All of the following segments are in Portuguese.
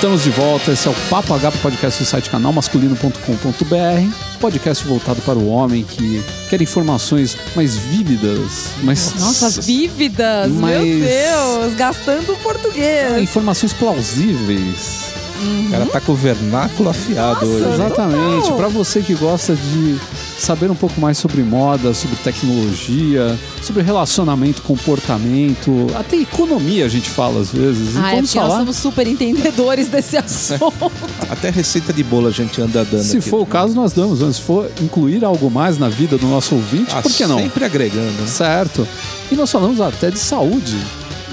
Estamos de volta, esse é o Papo H Podcast do site canalmasculino.com.br Podcast voltado para o homem que quer informações mais vívidas, mais... Nossa, vívidas! Mas- Meu Deus! Gastando o português. Informações plausíveis. O cara tá com o vernáculo afiado Nossa, hoje. Exatamente, para você que gosta de saber um pouco mais sobre moda, sobre tecnologia, sobre relacionamento, comportamento, até economia a gente fala às vezes. E Ah, é vamos nós falar, somos super entendedores desse assunto. Até receita de bolo a gente anda dando se aqui. for o caso, nós damos. Mas se for incluir algo mais na vida do nosso ouvinte, Ah, por que não? Sempre agregando. né? Certo. E nós falamos até de saúde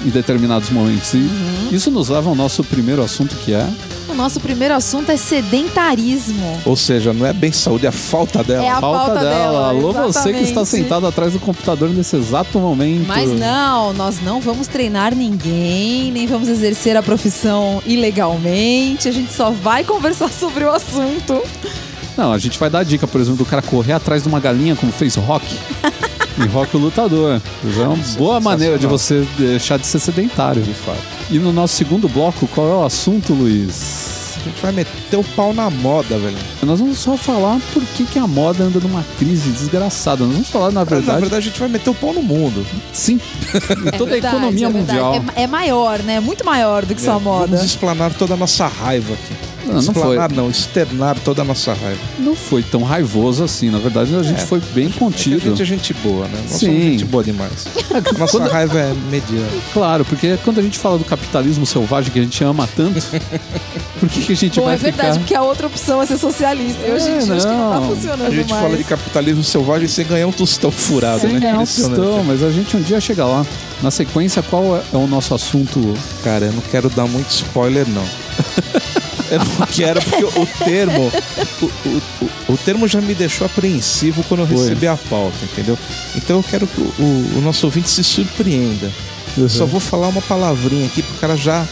em determinados momentos. E Uhum. isso nos leva ao nosso primeiro assunto, que é o nosso primeiro assunto é sedentarismo. Ou seja, não é bem saúde, é a falta dela. É a falta dela, Alô, você que está sentado atrás do computador nesse exato momento. Mas não, nós não vamos treinar ninguém, nem vamos exercer a profissão ilegalmente. A gente só vai conversar sobre o assunto. Não, a gente vai dar a dica, por exemplo, do cara correr atrás de uma galinha, como fez Rock. em Rock o Lutador. Isso é uma boa maneira de você deixar de ser sedentário. De fato. E no nosso segundo bloco, qual é o assunto, Luiz? A gente vai meter o pau na moda, velho. Nós vamos só falar por que, que a moda anda numa crise desgraçada. Nós vamos falar, na Na verdade, verdade, a gente vai meter o pau no mundo. sim, em toda a verdade, economia é verdade. mundial. É, é maior, né? Muito maior do que só a É, moda. Vamos explanar toda a nossa raiva aqui. Não, não foi, explanar não, externar toda a nossa raiva. não foi tão raivoso assim. Na verdade, a gente É. foi bem É que a contido. gente é gente boa, né? Nós Sim. somos gente boa demais. Nossa Quando- raiva é mediana. Claro, porque quando a gente fala do capitalismo selvagem que a gente ama tanto, por que, que a gente Bom, vai é verdade, ficar... porque a outra opção é ser socialista. E hoje em É, dia acho que não tá não. funcionando A gente mais. fala de capitalismo selvagem sem ganhar um tostão furado, Sem né? ganhar um Impressionante. tostão, mas a gente um dia chega lá. Na sequência, qual é, é o nosso assunto? Cara, eu não quero dar muito spoiler, não. eu não quero, porque o termo. O, o, o, termo já me deixou apreensivo quando eu recebi a pauta, entendeu? Então eu quero que o, o- nosso ouvinte se surpreenda. Eu só vou falar uma palavrinha aqui pro cara já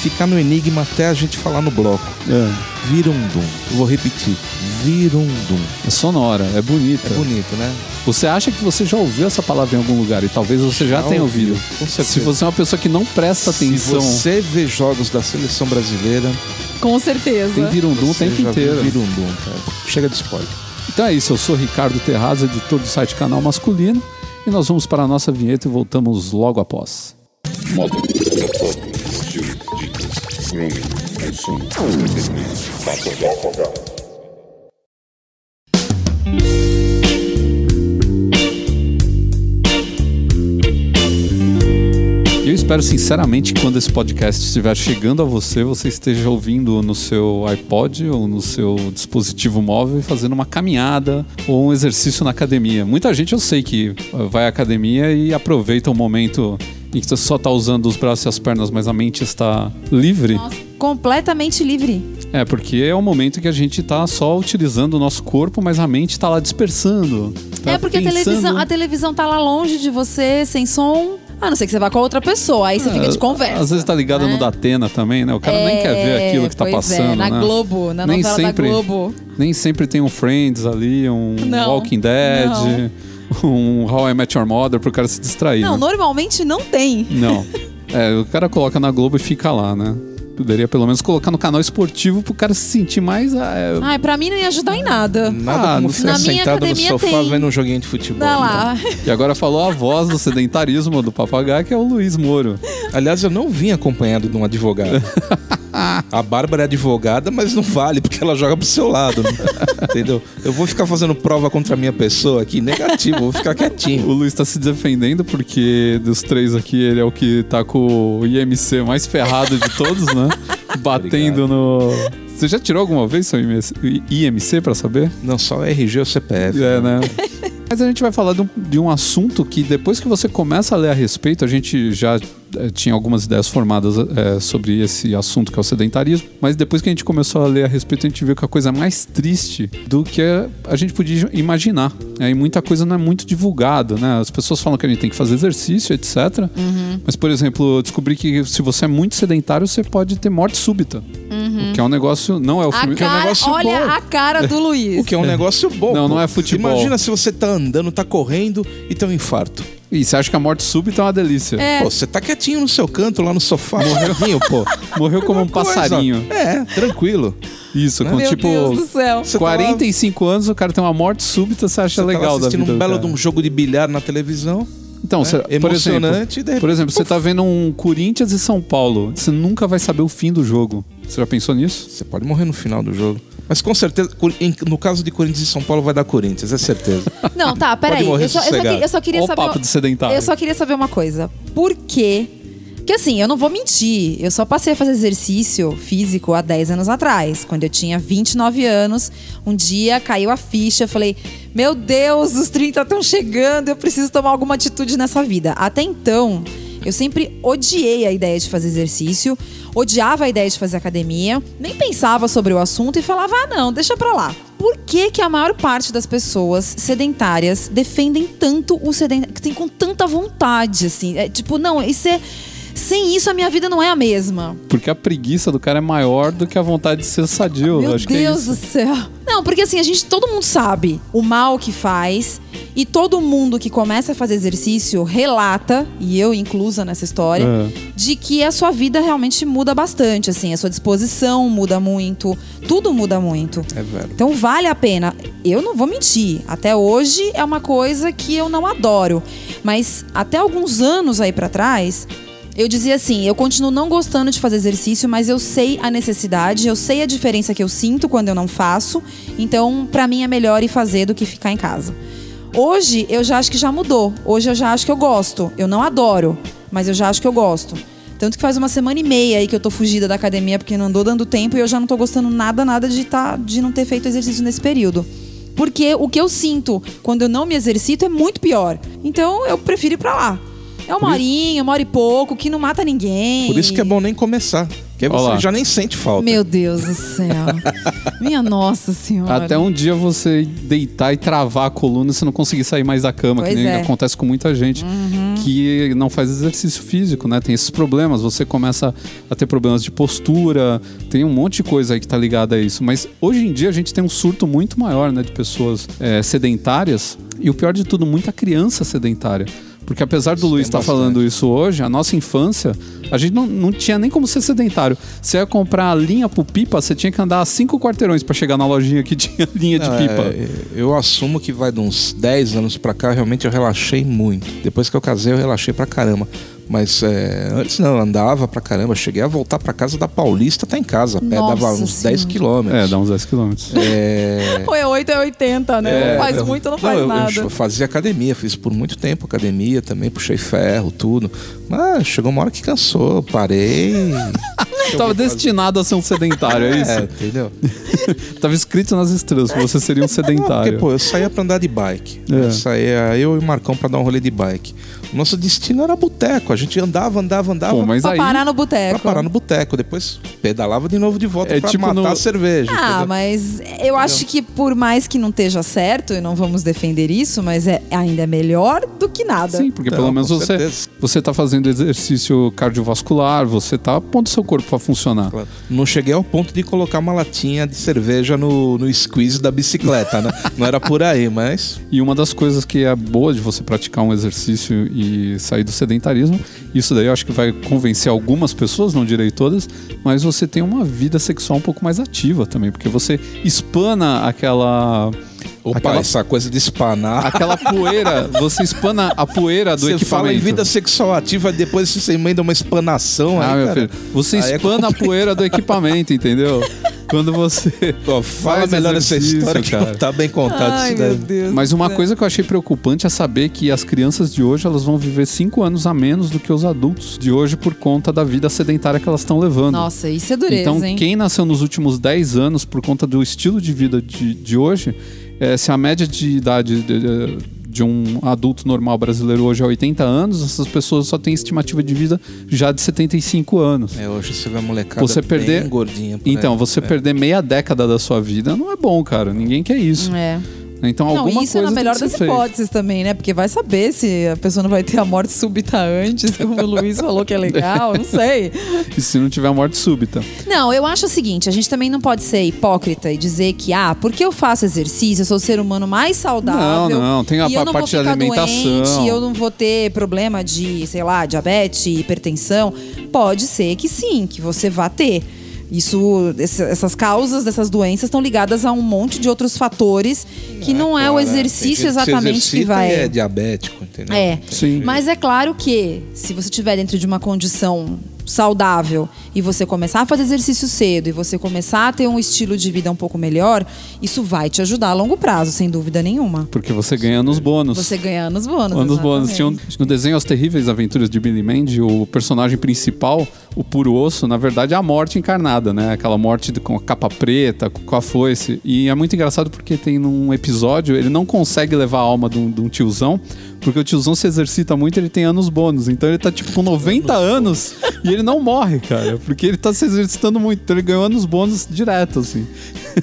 ficar no enigma até a gente falar no bloco. É, Virundum. Eu vou repetir. Virundum. é sonora, é bonita. É bonito, né? Você acha que você já ouviu essa palavra em algum lugar e talvez você já, Já tenha ouvido. com certeza. Se você é uma pessoa que não presta atenção, Se você vê jogos da seleção brasileira, Com certeza. tem virundum o tempo inteiro. Virundum, cara. Chega de spoiler. Então é isso, eu sou Ricardo Terraz, editor do site Canal Masculino, e nós vamos para a nossa vinheta e voltamos logo após. Estilo, dicas, grooming, consumo, entretenimento, papo H. E eu espero sinceramente que quando esse podcast estiver chegando a você, você esteja ouvindo no seu iPod ou no seu dispositivo móvel e fazendo uma caminhada ou um exercício na academia. Muita gente eu sei que eh, vai à academia e aproveita o momento em que você só está usando os braços e as pernas, mas a mente está livre. Nossa, completamente livre. É, porque é o momento que a gente tá só utilizando o nosso corpo, mas a mente tá lá dispersando. Tá é porque a pensando- televisão, a televisão tá lá longe de você, sem som. A não ser que você vá com a outra pessoa, aí você fica de conversa. É, Às vezes tá ligado né? no Datena também, né? O cara nem É, quer ver aquilo que tá pois passando, é, na né? Globo, na Nem novela sempre- da Globo. Nem sempre tem um Friends ali, um Não, Walking Dead, um How I Met Your Mother pro cara se distrair. Não, né? normalmente não tem. Não. É, o cara coloca na Globo e fica lá, né? Poderia pelo menos colocar no canal esportivo pro cara se sentir mais. ah, é, Ai, pra mim não ia ajudar em nada. Nada Ah, como ficar sentado no sofá tem. vendo um joguinho de futebol. Dá lá. E agora falou a voz do sedentarismo do papagaio, que é o Luiz Moro. Aliás, eu não vim acompanhado de um advogado. A Bárbara é advogada, mas não vale, porque ela joga pro seu lado. né? Entendeu? Eu vou ficar fazendo prova contra a minha pessoa aqui, negativo, vou ficar O quietinho. Luiz tá se defendendo porque dos três aqui ele é o que tá com o IMC mais ferrado de todos, né? Batendo no. Você já tirou alguma vez seu IMC, pra saber? Não só RG ou CPF. É, né? Mas a gente vai falar de um, de um assunto que depois que você começa a ler a respeito, a gente já tinha algumas ideias formadas eh, sobre esse assunto que é o sedentarismo, mas depois que a gente começou a ler a respeito, a gente viu que a coisa é mais triste do que a gente podia imaginar. né? E muita coisa não é muito divulgada, né? As pessoas falam que a gente tem que fazer exercício, etc. Mas, por exemplo, eu descobri que se você é muito sedentário, você pode ter morte súbita. O que é um negócio. Não é o filme. é um cara, negócio olha bom. a cara do Luiz. O que é um negócio bom. Não, não é futebol. Imagina se você tá andando, tá correndo e tem um infarto. E você acha que a morte súbita é uma delícia? É. Pô, você tá quietinho no seu canto lá no sofá, morreu, pô. Morreu como um Coisa. passarinho. É, tranquilo. Isso, com Meu tipo Deus do céu. Você tá lá- 45 anos, o cara tem uma morte súbita, você acha Você tá legal da assistindo vida. um belo cara. de um jogo de bilhar na televisão. Então, você, por exemplo, Emocionante, e de repente, por exemplo, você tá vendo um Corinthians e São Paulo, você nunca vai saber o fim do jogo. Você já pensou nisso? Você pode morrer no final do jogo. Mas com certeza, no caso de Corinthians e São Paulo, vai dar Corinthians, é certeza. Não, tá, peraí. Eu só, eu, só eu só queria Olha o saber. papo de sedentário. Eu só queria saber uma coisa. Por quê? Porque assim, eu não vou mentir. Eu só passei a fazer exercício físico há 10 anos atrás. Quando eu tinha 29 anos, um dia caiu a ficha. Eu falei: Meu Deus, os 30 estão chegando, eu preciso tomar alguma atitude nessa vida. Até então, eu sempre odiei a ideia de fazer exercício, odiava a ideia de fazer academia, nem pensava sobre o assunto e falava: ah, não, deixa pra lá. Por que, que a maior parte das pessoas sedentárias defendem tanto o sedentário, que tem com tanta vontade, assim? É, tipo, não, isso é. Sem isso, a minha vida não é a mesma. Porque a preguiça do cara é maior do que a vontade de ser sadio. Meu Acho que é Deus do céu. Não, porque assim, a gente, todo mundo sabe o mal que faz. E todo mundo que começa a fazer exercício relata, e eu inclusa nessa história, É. de que a sua vida realmente muda bastante, assim, a sua disposição muda muito, tudo muda muito. É velho. Então vale a pena. Eu não vou mentir. Até hoje é uma coisa que eu não adoro. Mas até alguns anos aí pra trás, eu dizia assim: eu continuo não gostando de fazer exercício, mas eu sei a necessidade, eu sei a diferença que eu sinto quando eu não faço. Então, pra mim é melhor ir fazer do que ficar em casa. Hoje eu já acho que já mudou. Hoje eu já acho que eu gosto. Eu não adoro, mas eu já acho que eu gosto. Tanto que faz uma semana e meia aí que eu tô fugida da academia porque não andou dando tempo e eu já não tô gostando nada, nada de, tá, de não ter feito exercício nesse período. Porque o que eu sinto quando eu não me exercito é muito pior. Então eu prefiro ir pra lá. É uma horinha, uma hora e pouco, que não mata ninguém. Por isso que é bom nem começar. Que aí Olha você lá. já nem sente falta. Meu Deus do céu. Minha nossa senhora. Até um dia você deitar e travar a coluna e você não conseguir sair mais da cama, Pois que nem é. Uhum. acontece com muita gente que não faz exercício físico, né? Tem esses problemas, você começa a ter problemas de postura, tem um monte de coisa aí que tá ligada a isso. Mas hoje em dia a gente tem um surto muito maior, né, de pessoas é, sedentárias e o pior de tudo, muita criança sedentária. Porque apesar do Luiz estar falando isso hoje, a nossa infância, a gente não, não tinha nem como ser sedentário. Você ia comprar a linha pro pipa, você tinha que andar cinco quarteirões pra chegar na lojinha que tinha linha de Não, pipa. é, eu assumo que vai de uns 10 anos pra cá, realmente eu relaxei muito. Depois que eu casei, eu relaxei pra caramba. Mas é, antes não, andava pra caramba. Cheguei a voltar pra casa da Paulista, tá em casa. A pé Nossa dava uns Senhora. 10 quilômetros. É, dá uns 10 quilômetros. É, Ou é 8 é 80, né? é, não faz eu- muito, não faz eu- nada. Eu fazia academia, fiz por muito tempo academia também, puxei ferro, tudo. Mas chegou uma hora que cansou, parei. Tava destinado a ser um sedentário, é isso? É, entendeu? Tava escrito nas estrelas que você seria um Não, porque, sedentário. pô, eu saía pra andar de bike. É. Eu saía, eu e o Marcão pra dar um rolê de bike. O nosso destino era boteco. A gente andava, andava, andava. Pô, mas pra aí. parar no Pra boteco. parar no boteco. Depois pedalava de novo de volta É pra tipo matar no- a cerveja. Ah, entendeu? mas eu acho que por mais que não esteja certo, e não vamos defender isso, mas é ainda é melhor do que nada. Sim, porque Não, pelo menos você, certeza. você tá fazendo exercício cardiovascular, você tá pondo seu corpo pra funcionar. Claro. Não cheguei ao ponto de colocar uma latinha de cerveja no, no squeeze da bicicleta, né? Não era por aí, mas. E uma das coisas que é boa de você praticar um exercício e sair do sedentarismo, isso daí eu acho que vai convencer algumas pessoas, não direi todas, mas você tem uma vida sexual um pouco mais ativa também, porque você espana aquela. Opa, aquela, essa coisa de espanar. aquela poeira, você espana a poeira do Você equipamento. fala em vida sexual ativa, depois você emenda uma espanação Ah, aí, meu cara. filho, você Aí é espana a poeira do equipamento, entendeu? Quando você. Pô, fala Faz melhor essa história que cara. não tá bem contado Ai, isso meu daí. Deus. Mas uma céu. coisa que eu achei preocupante é saber que as crianças de hoje elas vão viver cinco anos a menos do que os adultos de hoje por conta da vida sedentária que elas estão levando. Nossa, isso é dureza, então, hein? quem nasceu nos últimos 10 anos por conta do estilo de vida de, de hoje, é, se a média de idade de, de- de um adulto normal brasileiro hoje é 80 anos, essas pessoas só têm estimativa de vida já de 75 anos. É, hoje você vê a molecada Você perder- bem gordinha. por Então, aí. você É. perder meia década da sua vida não é bom, cara. Ninguém quer isso. É. Então Não, alguma isso é coisa na tem melhor das hipóteses também, né? Porque vai saber se a pessoa não vai ter a morte súbita antes, como o Luiz falou que é legal, não sei. E se não tiver morte súbita. Não, eu acho o seguinte, a gente também não pode ser hipócrita e dizer que, ah, porque eu faço exercício, eu sou o ser humano mais saudável. Não, não, tem a não parte ficar alimentação. doente, eu não vou ter problema de, sei lá, diabetes, hipertensão. Pode ser que sim, que você vá ter. Isso, essas causas dessas doenças estão ligadas a um monte de outros fatores que não é o Agora, tem gente exercício exatamente que exercita vai. e é diabético, entendeu? É. Sim. Mas é claro que se você estiver dentro de uma condição saudável e você começar a fazer exercício cedo e você começar a ter um estilo de vida um pouco melhor, isso vai te ajudar a longo prazo, sem dúvida nenhuma. Porque você ganha nos bônus. Você ganha anos bônus. Anos bônus. Tinha um- no desenho As Terríveis Aventuras de Billy Mandy, o personagem principal, o puro osso, na verdade é a morte encarnada, né? Aquela morte com a capa preta, com a foice. E é muito engraçado porque tem num episódio, ele não consegue levar a alma de um, de um tiozão, porque o tiozão se exercita muito ele tem anos bônus. Então ele tá tipo com 90 anos e ele não morre, cara. Porque ele tá se exercitando muito. Então ele ganhou anos bônus direto, assim.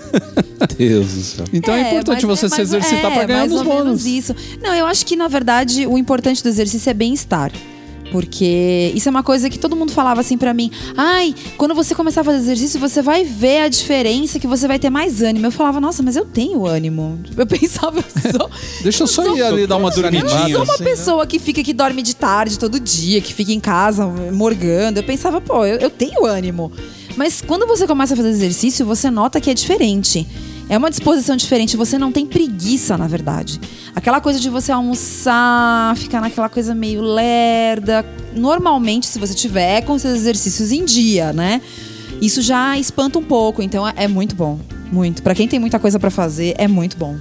Deus do céu. Então é, importante mas- você é se exercitar é, pra ganhar mais anos ou menos bônus. isso. Não, eu acho que na verdade o importante do exercício é bem-estar. Porque isso é uma coisa que todo mundo falava assim pra mim. Ai, quando você começar a fazer exercício, você vai ver a diferença que você vai ter mais ânimo. Eu falava, nossa, mas eu tenho ânimo. Eu pensava, eu sou, Deixa eu só sou- ir ali dar uma eu sou dormidinha. uma assim, né? pessoa que fica que dorme de tarde todo dia, que fica em casa morgando. Eu pensava, pô, eu, eu tenho ânimo. Mas quando você começa a fazer exercício, você nota que é diferente. É uma disposição diferente, você não tem preguiça, na verdade. Aquela coisa de você almoçar, ficar naquela coisa meio lerda. Normalmente, se você tiver com seus exercícios em dia, né? Isso já espanta um pouco, então é- é muito bom. Muito. Pra quem tem muita coisa pra fazer, é muito bom.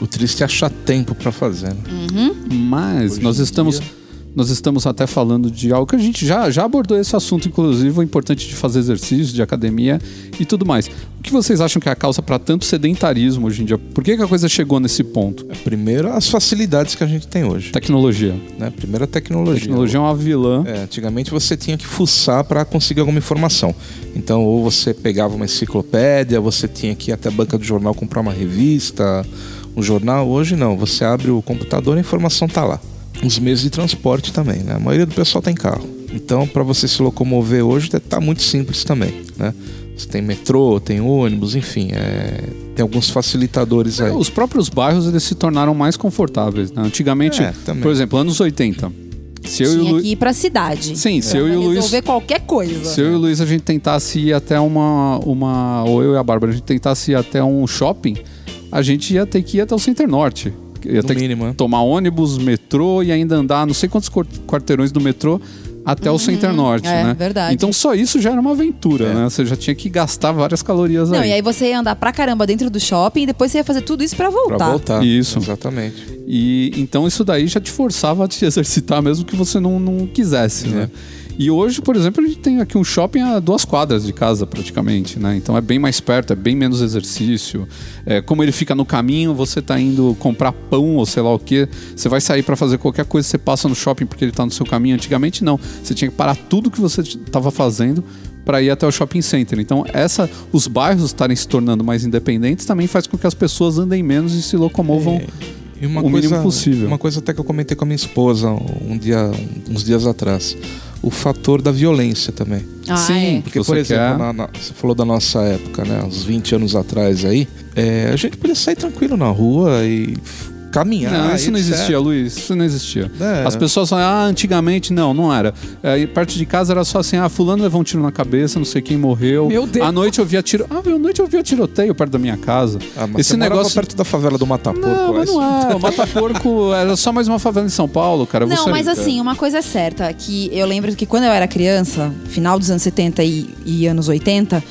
O, o triste é achar tempo pra fazer. Né? Mas Hoje nós estamos dia- nós estamos até falando de algo que a gente já, já abordou esse assunto, inclusive o importante de fazer exercício, de academia e tudo mais. O que vocês acham que é a causa para tanto sedentarismo hoje em dia? Por que, que a coisa chegou nesse ponto? Primeiro, as facilidades que a gente tem hoje. Tecnologia. Né? Primeiro, a tecnologia. Tecnologia é uma vilã. É, antigamente você tinha que fuçar para conseguir alguma informação. Então, ou você pegava uma enciclopédia, você tinha que ir até a banca do jornal comprar uma revista, um jornal. Hoje não, você abre o computador e a informação tá lá. Os meios de transporte também, né? A maioria do pessoal tem carro. Então, para você se locomover hoje, tá muito simples também, né? Você tem metrô, tem ônibus, enfim, é, tem alguns facilitadores aí. Os próprios bairros eles se tornaram mais confortáveis. né? Antigamente, É, por exemplo, anos 80. Se eu e o Tinha Lu... que ir pra cidade. Sim, se eu e o Luiz resolver qualquer coisa. Se eu e o Luiz a gente tentasse ir até uma, uma. Ou eu e a Bárbara, a gente tentasse ir até um shopping, a gente ia ter que ir até o Center Norte. Ia No ter mínimo, que né? tomar ônibus, metrô e ainda andar não sei quantos quar- quarteirões do metrô até o Center Norte, é, né? verdade. Então só isso já era uma aventura, É. né? Você já tinha que gastar várias calorias Não, aí. e aí você ia andar pra caramba dentro do shopping e depois você ia fazer tudo isso pra voltar. Pra voltar. Isso. Exatamente. E então isso daí já te forçava a te exercitar mesmo que você não, não quisesse, né? E hoje, por exemplo, a gente tem aqui um shopping a duas quadras de casa, praticamente, né? Então é bem mais perto, é bem menos exercício. É, como ele fica no caminho, você tá indo comprar pão ou sei lá o que, você vai sair para fazer qualquer coisa, você passa no shopping porque ele tá no seu caminho. Antigamente não, você tinha que parar tudo que você estava fazendo para ir até o shopping center. Então, essa, os bairros estarem se tornando mais independentes também faz com que as pessoas andem menos e se locomovam E uma o coisa, mínimo possível. Uma coisa até que eu comentei com a minha esposa um dia, uns dias atrás. O fator da violência também. Ah, Sim. é. Porque, Você por exemplo, quer- na- na- você falou da nossa época, né? Uns 20 anos atrás aí. é, a gente podia sair tranquilo na rua e caminhar. Não, isso não etc. existia, Luiz. Isso não existia. É. As pessoas falam, ah, antigamente não, não era. É, perto de casa era só assim, ah, fulano levou um tiro na cabeça, não sei quem morreu. Meu Deus. À noite eu via tiro. Ah, à noite eu via tiroteio perto da minha casa. Ah, mas Esse negócio. perto da favela do Mataporco. Não, mas mas- não é. O Mata Porco era só mais uma favela em São Paulo, cara. Não, Você- mas assim, uma coisa é certa, que eu lembro que quando eu era criança, final dos anos 70 e, e anos 80,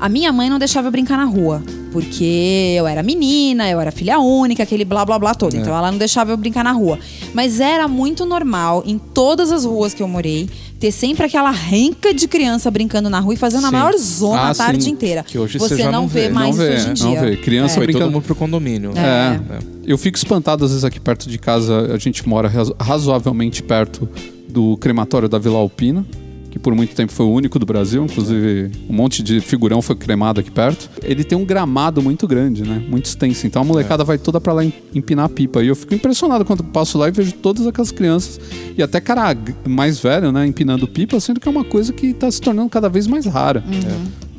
a minha mãe não deixava eu brincar na rua. Porque eu era menina, eu era filha única, aquele blá blá blá todo. Então ela não deixava eu brincar na rua. Mas era muito normal, em todas as ruas que eu morei, ter sempre aquela renca de criança brincando na rua e fazendo a Sim. maior zona Ah, a tarde sim. inteira. Que hoje você você já não não vê, mais Não vê, hoje em não dia. vê. Criança Foi brincando- todo mundo pro condomínio. É. É. Eu fico espantado às vezes aqui perto de casa. A gente mora razo- razoavelmente perto do crematório da Vila Alpina. Que por muito tempo foi o único do Brasil, inclusive um monte de figurão foi cremado aqui perto. Ele tem um gramado muito grande, né? Muito extenso. Então a molecada vai toda pra lá em- empinar pipa. E eu fico impressionado quando eu passo lá e vejo todas aquelas crianças e até cara mais velho, né, empinando pipa, sendo que é uma coisa que tá se tornando cada vez mais rara.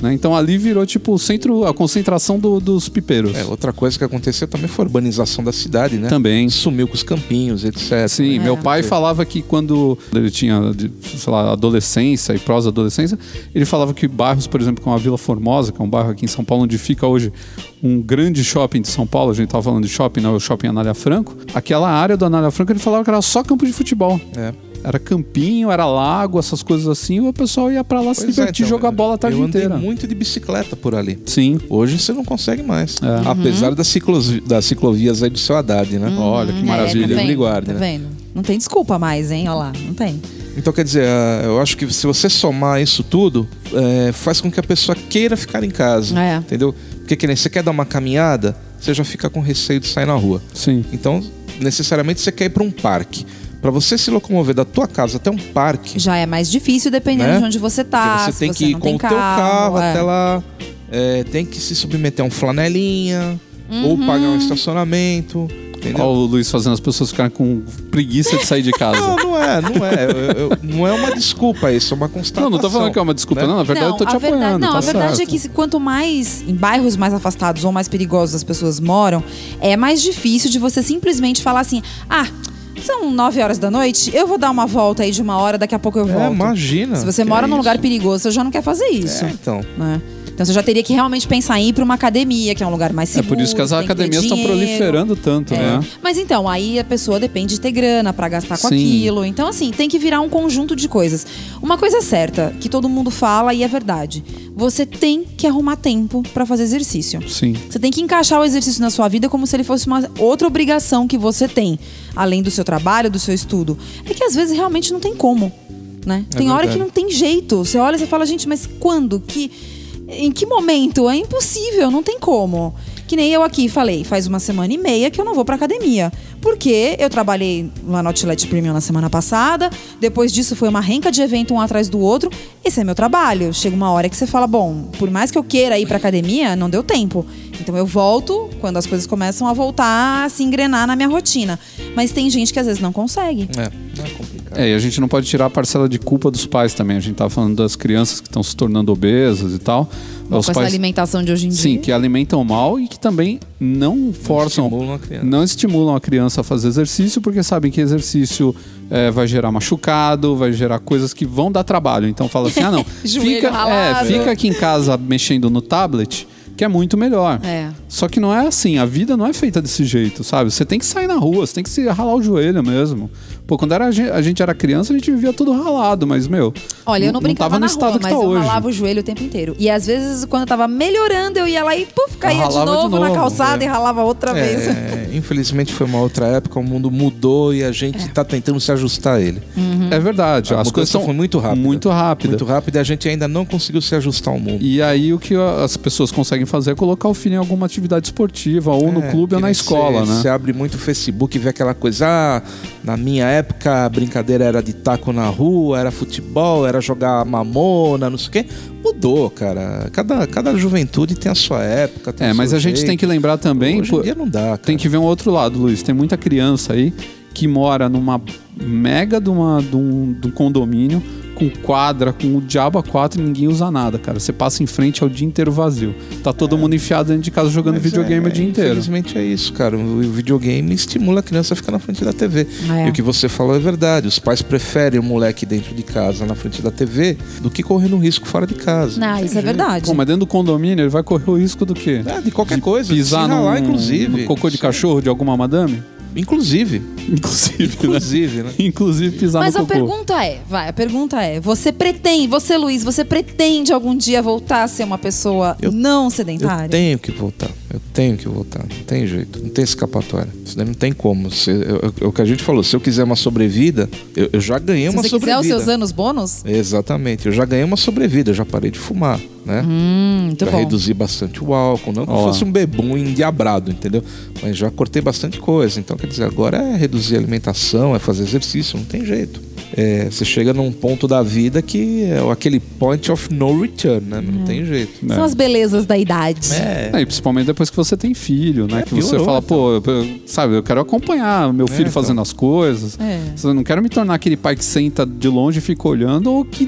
Né? Então ali virou tipo o centro, a concentração do- dos pipeiros. É, outra coisa que aconteceu também foi a urbanização da cidade, né? Também. Sumiu com os campinhos, etc. Sim, É. meu pai falava que quando ele tinha, sei lá, adolescência e prós-adolescência, ele falava que bairros, por exemplo, como a Vila Formosa, que é um bairro aqui em São Paulo, onde fica hoje um grande shopping de São Paulo, a gente tava falando de shopping, né, o shopping Anália Franco, aquela área do Anália Franco, ele falava que era só campo de futebol. É. Era campinho, era lago, essas coisas assim, o pessoal ia pra lá se Pois é, divertir, então, jogar bola a tarde eu andei inteira. muito de bicicleta por ali. Sim. Hoje você não consegue mais. É. Apesar das, ciclos, das ciclovias aí do seu Haddad, né? Olha que É, maravilha. tá vendo? Briguardi, Tá né? vendo? Não tem desculpa mais, hein? Olha lá, não tem. Então, quer dizer, ah, eu acho que se você somar isso tudo, é, faz com que a pessoa queira ficar em casa. É. Entendeu? Porque que nem você quer dar uma caminhada, você já fica com receio de sair na rua. Sim. Então, necessariamente você quer ir para um parque. Para você se locomover da tua casa até um parque, Já é mais difícil dependendo Né? de onde você tá. porque você se tem você que ir não com o teu carro é. até lá, é, tem que se submeter a um flanelinha, ou Uhum. pagar um estacionamento, entendeu? Olha o Luiz fazendo as pessoas ficarem com preguiça de sair de casa. Não, não é, não é. Eu- eu- não é uma desculpa isso, é uma constatação. Não, não tô falando que é uma desculpa, né? não. Na verdade, eu tô te a verdade, apoiando. não, tá a verdade certo. é que quanto mais em bairros mais afastados ou mais perigosos as pessoas moram, é mais difícil de você simplesmente falar assim: ah, são nove horas da noite, eu vou dar uma volta aí de uma hora, daqui a pouco eu É, volto. imagina. Se você mora é num lugar isso. perigoso, você já não quer fazer isso. É, então. né? Então você já teria que realmente pensar em ir para uma academia, que é um lugar mais É seguro. por isso que as academias estão proliferando tanto, É. né? Mas então, aí a pessoa depende de ter grana pra gastar com Sim. aquilo. Então, assim, tem que virar um conjunto de coisas. Uma coisa certa, que todo mundo fala e é verdade. Você tem que arrumar tempo pra fazer exercício. Sim. Você tem que encaixar o exercício na sua vida como se ele fosse uma outra obrigação que você tem, além do seu trabalho, do seu estudo. É que às vezes realmente não tem como, né? tem hora que verdade. não tem jeito. Você olha e fala, gente, mas quando? Que em que momento? É impossível, não tem como. Que nem eu aqui falei, faz uma semana e meia que eu não vou pra academia. Porque eu trabalhei lá no Outlet Premium na semana passada, depois disso foi uma renca de evento um atrás do outro. Esse é meu trabalho. Chega uma hora que você fala, bom, por mais que eu queira ir pra academia, não deu tempo. Então eu volto quando as coisas começam a voltar a se engrenar na minha rotina. Mas tem gente que às vezes não consegue. É, não é complicado. É, e a gente não pode tirar a parcela de culpa dos pais também. A gente tá falando das crianças que estão se tornando obesas e tal. Com Os essa pais, alimentação de hoje em sim, dia. que alimentam mal e que também não forçam, estimulam a criança. não estimulam a criança a fazer exercício porque sabem que exercício é, vai gerar machucado, vai gerar coisas que vão dar trabalho. Então fala assim, ah não, fica, é, fica aqui em casa mexendo no tablet que é muito melhor. É. Só que não é assim, a vida não é feita desse jeito, sabe? Você tem que sair na rua, você tem que se ralar o joelho mesmo. Pô, quando era, a gen- a gente era criança, a gente vivia tudo ralado, mas, meu. Olha, eu não brincava tava no na estado rua, que mas tá eu hoje. ralava o joelho o tempo inteiro. E às vezes, quando eu tava melhorando, eu ia lá e puf, caía de Ralava de novo, na novo, calçada é. e ralava outra vez. É, infelizmente foi uma outra época, o mundo mudou e a gente É. tá tentando se ajustar a ele. É verdade, A as coisas são foi muito rápida. Muito rápida. Muito rápido e a gente ainda não conseguiu se ajustar ao mundo. E aí o que as pessoas conseguem fazer é colocar o filho em alguma atividade esportiva, ou no É, clube ou na escola, cê- né? Você abre muito o Facebook e vê aquela coisa, ah, na minha época a brincadeira era de taco na rua, era futebol, era jogar mamona, não sei o quê. Mudou, cara. Cada, cada juventude tem a sua época. tem É, mas a gente tem que lembrar também, Hoje em dia não dá, cara. tem que ver um outro lado, Luiz. Tem muita criança aí que mora numa mega de, uma, de, um, de um condomínio com quadra, com o diabo a quatro e ninguém usa nada, cara. Você passa em frente ao dia inteiro vazio. Tá todo mundo enfiado dentro de casa jogando Mas videogame é, o dia inteiro. Infelizmente é isso, cara. O videogame estimula a criança a ficar na frente da TV. É. E o que você falou é verdade. Os pais preferem o moleque dentro de casa, na frente da TV, do que correndo risco fora de casa. Não, isso é verdade. Pô, mas dentro do condomínio ele vai correr o risco do quê? É, de qualquer coisa. de Pisar se num, ralar, inclusive. no cocô de cachorro de alguma madame? Inclusive. Inclusive, né? Inclusive, né? Inclusive pisar Mas no a cocô. pergunta é, vai, a pergunta é, você pretende, você Luiz, você pretende algum dia voltar a ser uma pessoa Eu- não Eu sedentária? tenho que voltar. Eu tenho que voltar. Não tem jeito. Não tem escapatória. Isso daí não tem como. Se, eu- eu- o que a gente falou, se eu quiser uma sobrevida, eu, eu já ganhei Se uma você quiser sobrevida. os seus anos bônus? Exatamente. Eu já ganhei uma sobrevida. Eu já parei de fumar, né? Hum, muito já bom. reduzi bastante o álcool. Não que Ó. fosse um bebum endiabrado, entendeu? Mas já cortei bastante coisa. Então, quer dizer, agora é reduzir a alimentação, é fazer exercício. Não tem jeito. É, você chega num ponto da vida que é aquele point of no return, né? Não tem jeito. São as belezas da idade. É. É, e principalmente depois que você tem filho, né? É, que você fala, então. pô, eu- sabe, eu quero acompanhar meu filho então. fazendo as coisas. É. Eu não quero me tornar aquele pai que senta de longe e fica olhando, ou que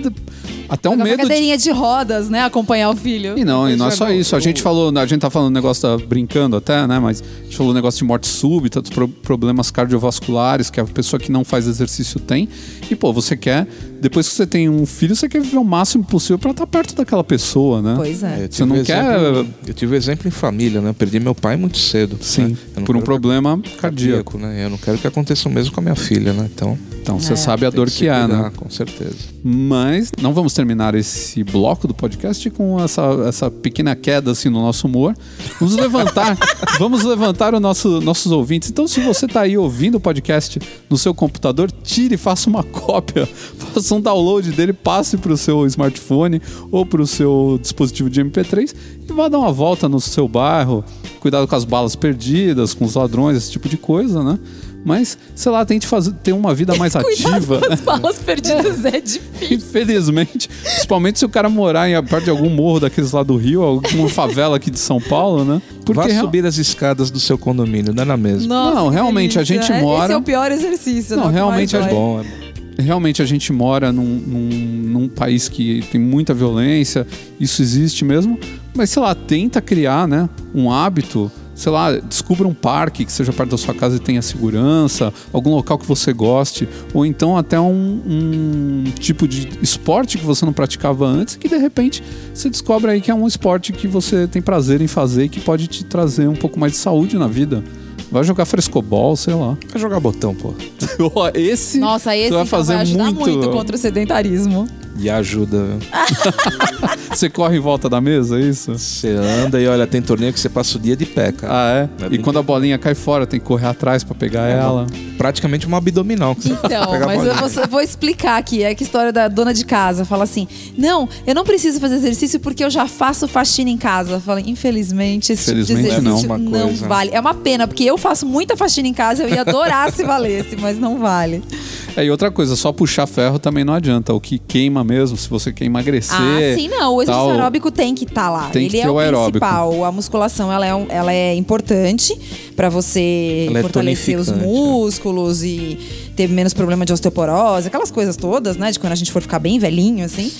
até um Jogar uma medo de cadeirinha de rodas, né? Acompanhar o filho. E não, e não é é, só isso. A gente falou, a gente tá falando negócio da brincando até, né? Mas a gente falou negócio de morte súbita, dos pro- problemas cardiovasculares que a pessoa que não faz exercício tem. E pô, você quer, depois que você tem um filho, você quer viver o máximo possível pra estar perto daquela pessoa, né? Pois É, é. eu Você não exemplo- quer- Eu tive exemplo em família, né? Eu perdi meu pai muito cedo. Sim, né? Eu não por um problema que- cardíaco. né? Eu não quero que aconteça o mesmo com a minha filha, né? Então, Então você É. sabe a dor se que é, cuidar, né? Com certeza. Mas não vamos terminar esse bloco do podcast com essa, essa pequena queda assim no nosso humor. Vamos levantar, vamos levantar o nosso, nossos ouvintes. Então, se você está aí ouvindo o podcast no seu computador, tire, faça uma cópia, faça um download dele, passe para o seu smartphone ou para o seu dispositivo de MP3 e vá dar uma volta no seu bairro. Cuidado com as balas perdidas, com os ladrões, esse tipo de coisa, né? Mas, sei lá, tente fazer, ter uma vida mais ativa. Cuidado com as balas perdidas é difícil. Infelizmente, principalmente se o cara morar em perto de algum morro daqueles lá do Rio, alguma favela aqui de São Paulo, né? Vá real- subir as escadas do seu condomínio, não é na mesma. Nossa, Não, realmente, a delícia. gente É- mora- Esse é o pior exercício. Não, né? O que realmente a É bom, é bom. Realmente a gente mora num, num, num país que tem muita violência, isso existe mesmo, mas sei lá, tenta criar, né, um hábito, sei lá, descubra um parque que seja perto da sua casa e tenha segurança, algum local que você goste, ou então até um, um tipo de esporte que você não praticava antes, que de repente você descobre aí que é um esporte que você tem prazer em fazer e que pode te trazer um pouco mais de saúde na vida. Vai jogar frescobol, sei lá. Vai jogar botão, pô. Esse Nossa, esse você vai então, fazer vai ajudar muito. muito contra o sedentarismo. E ajuda? Você corre em volta da mesa, é isso? Você anda e olha, tem torneio que você passa o dia de pé, cara. Ah, é? É e bem quando a bolinha cai fora, tem que correr atrás pra pegar ela. Praticamente uma abdominal. Que você Então, pega a mas eu vou, vou explicar aqui. É que a história da dona de casa fala assim: Não, eu não preciso fazer exercício porque eu já faço faxina em casa. Eu falei, infelizmente, esse Infelizmente, tipo de não. exercício É uma não, coisa. vale. É uma pena, porque eu faço muita faxina em casa, eu ia adorar se valesse, mas não vale. É, e outra coisa, só puxar ferro também não adianta. O que queima mesmo, se você quer emagrecer. Ah, sim, não. O exercício tal. aeróbico tem que estar lá. Tem que Ele ter é o, aeróbico. principal. A musculação ela é, um- ela é importante para você Ela é fortalecer os tonificante, né? músculos e ter menos problema de osteoporose, aquelas coisas todas, né? De quando a gente for ficar bem velhinho, assim.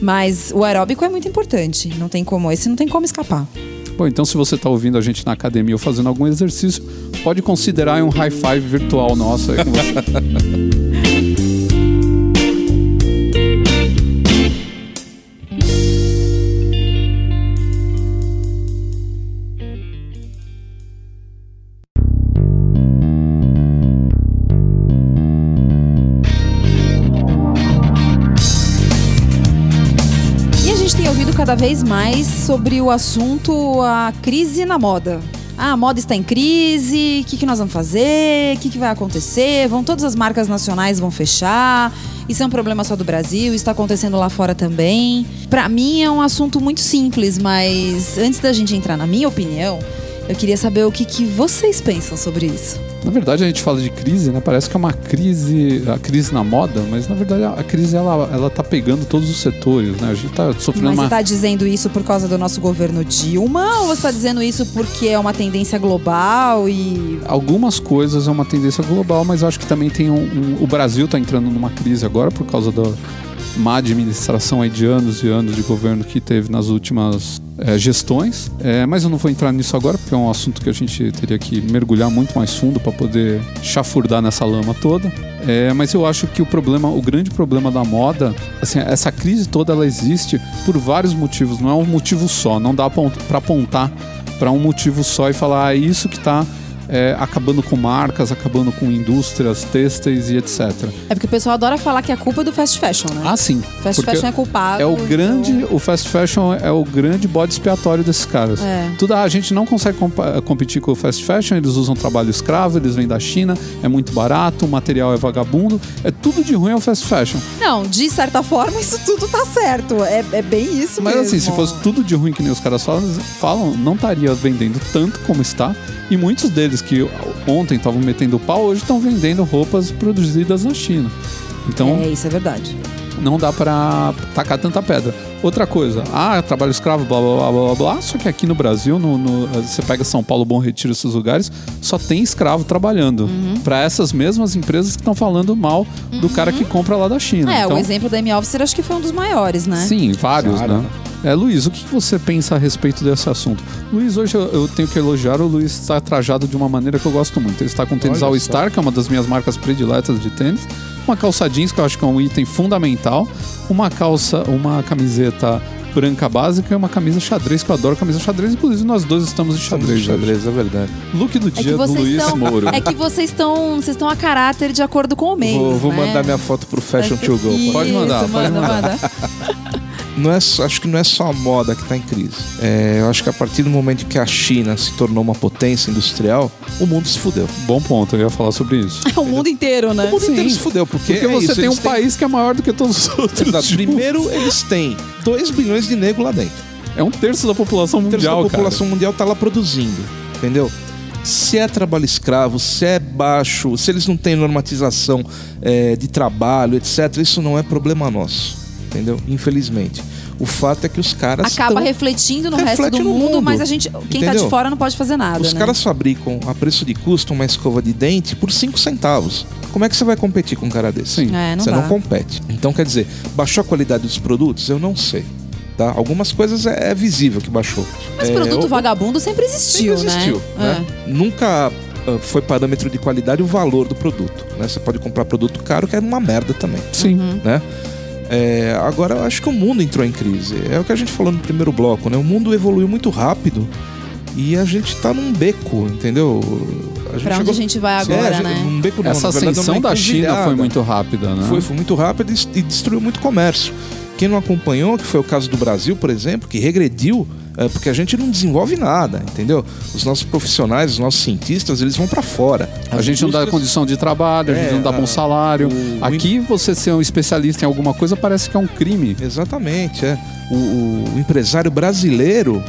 Mas o aeróbico é muito importante. Não tem como. Esse não tem como escapar. Bom, então se você tá ouvindo a gente na academia ou fazendo algum exercício, pode considerar um high five virtual nosso aí com você. vez mais sobre o assunto a crise na moda. Ah, a moda está em crise, o que, que nós vamos fazer? O que, que vai acontecer? Vão todas as marcas nacionais vão fechar? Isso é um problema só do Brasil, está acontecendo lá fora também. Pra mim é um assunto muito simples, mas antes da gente entrar na minha opinião, eu queria saber o que, que vocês pensam sobre isso. Na verdade, a gente fala de crise, né? Parece que é uma crise, a crise na moda, mas na verdade a crise ela, ela tá pegando todos os setores, né? A gente tá sofrendo Mas uma você está dizendo isso por causa do nosso governo Dilma ou você está dizendo isso porque é uma tendência global e Algumas coisas é uma tendência global, mas eu acho que também tem um, um- O Brasil está entrando numa crise agora por causa da má administração aí de anos e anos de governo que teve nas últimas eh, gestões. Eh, mas eu não vou entrar nisso agora, porque é um assunto que a gente teria que mergulhar muito mais fundo para poder chafurdar nessa lama toda. Eh, mas eu acho que o problema, o grande problema da moda, assim, essa crise toda ela existe por vários motivos, não é um motivo só, não dá para apontar para um motivo só e falar, ah, é isso que está acabando com marcas, acabando com indústrias têxteis e etc. É porque o pessoal adora falar que a culpa é do fast fashion, né? Ah, sim. fast fashion é culpado. é o então- grande, o fast fashion é o grande bode expiatório desses caras. É. Tudo, ah, a gente não consegue compa- competir com o fast fashion, eles usam trabalho escravo, eles vêm da China, é muito barato, o material é vagabundo, é tudo de ruim ao fast fashion. Não, de certa forma isso tudo tá certo. É, é bem isso Mas mesmo. assim, se fosse tudo de ruim que nem os caras falam, falam, não estaria vendendo tanto como está. E muitos deles que ontem estavam metendo pau, hoje estão vendendo roupas produzidas na China. Então, É, isso é verdade. não dá pra tacar tanta pedra. Outra coisa, ah, trabalho escravo, blá blá blá blá blá. Só que aqui no Brasil, no, no- você pega São Paulo, Bom Retiro, esses lugares, só tem escravo trabalhando. Uhum. Pra essas mesmas empresas que estão falando mal do cara que compra lá da China. É, então, o exemplo da M-Officer acho que foi um dos maiores, né? Sim, vários, Claro. né? É, Luiz, o que você pensa a respeito desse assunto? Luiz, hoje eu, eu tenho que elogiar, o Luiz está trajado de uma maneira que eu gosto muito. Ele está com tênis All. Star, que é uma das minhas marcas prediletas de tênis, uma calça jeans, que eu acho que é um item fundamental, uma calça, uma camiseta branca básica e uma camisa xadrez, que eu adoro camisa xadrez, inclusive nós dois estamos de xadrez. hoje. xadrez, é verdade. Look do É que dia do vocês Luiz estão, Moro. é que vocês estão, vocês estão a caráter de acordo com o mês, Vou, vou né? mandar minha foto pro Fashion to Go. Isso, Pode mandar, pode manda, mandar. manda. Não é, acho que não é só a moda que está em crise. É, eu acho que a partir do momento que a China se tornou uma potência industrial, o mundo se fudeu. Bom ponto, eu ia falar sobre isso. É o mundo inteiro, né? O mundo inteiro Sim. se fudeu, porque, Porque é você isso, tem um têm- país que é maior do que todos os outros. Exato. Primeiro, eles têm 2 bilhões de negros lá dentro. É um terço da população Um terço mundial, da população mundial está lá produzindo, entendeu? Se é trabalho escravo, se é baixo, se eles não têm normatização é, de trabalho, etc., isso não é problema nosso, entendeu? Infelizmente. O fato é que os caras Acaba tão- refletindo no resto Reflete do no mundo, mundo. mas a gente, quem tá Entendeu? de fora não pode fazer nada, Os né? caras fabricam a preço de custo uma escova de dente por 5 centavos. Como é que você vai competir com um cara desse? Sim. É, não você não compete. Então, quer dizer, baixou a qualidade dos produtos? Eu não sei. Tá? Algumas coisas é, é visível que baixou. Mas É, produto o- vagabundo sempre existiu, sempre existiu, né? né? Nunca ah, foi parâmetro de qualidade o valor do produto. Né? Você pode comprar produto caro que é uma merda também. Sim. Né? É, agora eu acho que o mundo entrou em crise. É o que a gente falou no primeiro bloco, né? O mundo evoluiu muito rápido e a gente tá num beco, entendeu? A É. Pra onde chegou- a gente vai É, agora, a gente- né? Num beco não, Essa verdade, ascensão numa da China foi muito rápida, né? Foi, foi muito rápido e, destruiu muito comércio. Quem não acompanhou, que foi o caso do Brasil, por exemplo, que regrediu, é, porque a gente não desenvolve nada, entendeu? Os nossos profissionais, os nossos cientistas, eles vão para fora. A As gente não dá condição de trabalho, a gente É, não dá bom a- salário. o- Aqui, você ser um especialista em alguma coisa parece que é um crime. Exatamente, é. O- o empresário brasileiro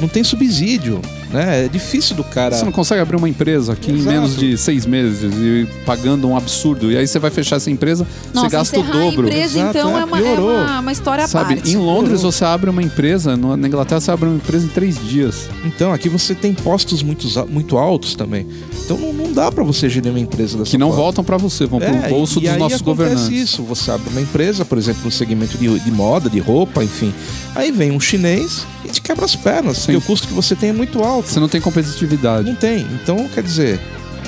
não tem subsídio, né? É difícil do cara. Você não consegue abrir uma empresa aqui em Exato. menos de seis meses e pagando um absurdo. E aí você vai fechar essa empresa, Nossa, você gasta o dobro. a empresa, Exato, então, é, é, uma, é piorou. uma, uma história Sabe, parte. em Londres Piorou. você abre uma empresa, no- na Inglaterra você abre uma empresa em três dias. Então, aqui você tem postos muito, muito altos também. Então não, não dá para você gerir uma empresa dessa Que não forma. voltam pra você, vão É, pro bolso e dos aí nossos acontece governantes. isso. Você abre uma empresa, por exemplo, no segmento de, de moda, de roupa, enfim. Aí vem um chinês e te quebra as pernas, Sim. porque o custo que você tem é muito alto. Você não tem competitividade. Não tem. Então, quer dizer,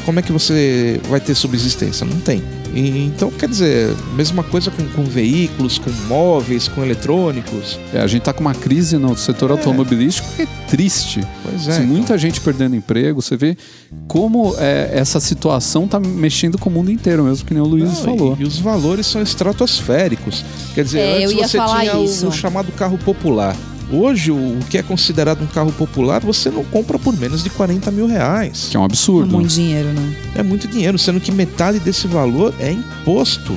como é que você vai ter subsistência? Não tem. E, então, quer dizer, mesma coisa com, com veículos, com móveis, com eletrônicos. É, a gente tá com uma crise no setor automobilístico que é triste. Pois é. Assim, então. muita gente perdendo emprego. Você vê como é, essa situação tá mexendo com o mundo inteiro, mesmo que nem o Luiz Não, falou. E, e os valores são estratosféricos. Quer dizer, É, antes eu ia você falar tinha o-. O, chamado carro popular. Hoje, o, que é considerado um carro popular, você não compra por menos de 40 mil reais. Que é um É absurdo. muito dinheiro, né? É muito dinheiro, sendo que metade desse valor é imposto.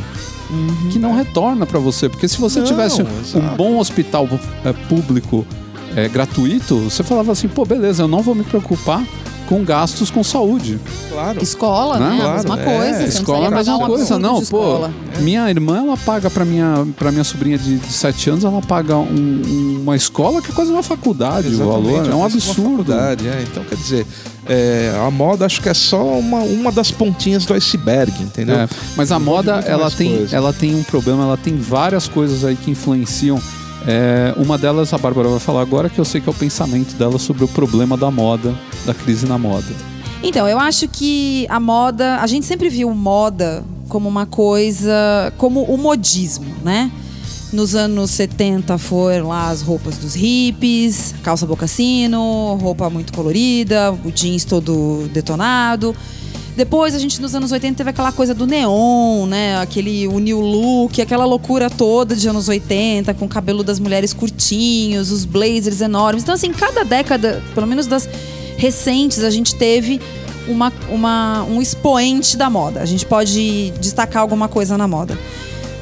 que não retorna pra você. Porque se você Não, tivesse um exato. bom hospital é, público é, gratuito, você falava assim, pô, beleza, eu não vou me preocupar com gastos com saúde. Claro. Escola, Né? né? a Claro, mesma é. coisa. Você escola é a não mesma um coisa, não, pô. escola. Minha irmã, ela paga pra minha, pra minha sobrinha de, de 7 anos, ela paga um- um- uma escola que é quase uma faculdade, o Exatamente, valor. É um mesma absurdo. faculdade, é. Então, quer dizer, é, a moda acho que é só uma, uma das pontinhas do iceberg, entendeu? É, mas a moda, ela tem, coisa. ela tem um problema, ela tem várias coisas aí que influenciam. É, uma delas a Bárbara vai falar agora, que eu sei que é o pensamento dela sobre o problema da moda, da crise na moda. Então, eu acho que a moda, a gente sempre viu moda como uma coisa, como o modismo, né? Nos anos 70 foram lá as roupas dos hippies, calça bocassino, roupa muito colorida, o jeans todo detonado. Depois a gente nos anos 80 teve aquela coisa do neon, né? Aquele o new look, aquela loucura toda de anos 80, com o cabelo das mulheres curtinhos, os blazers enormes. Então assim, cada década, pelo menos das recentes, a gente teve uma, uma, um expoente da moda. A gente pode destacar alguma coisa na moda.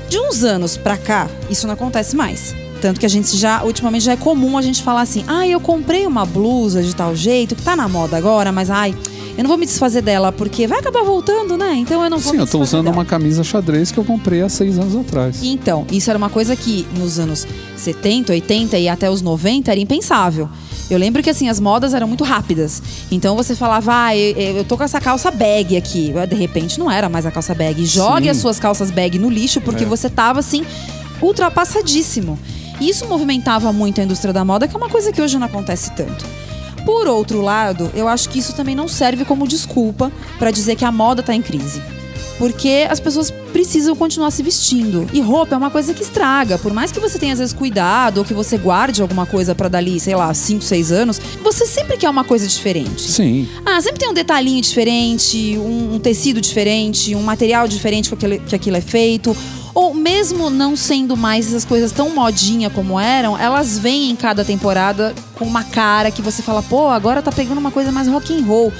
De uns anos pra cá, isso não acontece mais. Tanto que a gente já, ultimamente já é comum a gente falar assim: ah, eu comprei uma blusa de tal jeito, que tá na moda agora, mas ai, eu não vou me desfazer dela porque vai acabar voltando, né? Então eu não vou Sim, eu tô usando dela. uma camisa xadrez que eu comprei há seis anos atrás. Então, isso era uma coisa que nos anos 70, 80 e até os 90 era impensável. Eu lembro que assim, as modas eram muito rápidas. Então você falava, ah, eu, eu tô com essa calça bag aqui. De repente não era mais a calça bag. Jogue Sim. as suas calças bag no lixo porque você tava assim, ultrapassadíssimo. E isso movimentava muito a indústria da moda, que é uma coisa que hoje não acontece tanto. Por outro lado, eu acho que isso também não serve como desculpa para dizer que a moda tá em crise. Porque as pessoas precisam continuar se vestindo. E roupa é uma coisa que estraga. Por mais que você tenha, às vezes, cuidado ou que você guarde alguma coisa pra dali, sei lá, 5, 6 anos, você sempre quer uma coisa diferente. Sim. Ah, sempre tem um detalhinho diferente, um, um tecido diferente, um material diferente que aquilo, que aquilo é feito. Ou mesmo não sendo mais essas coisas tão modinha como eram, elas vêm em cada temporada com uma cara que você fala, pô, agora tá pegando uma coisa mais rock and roll.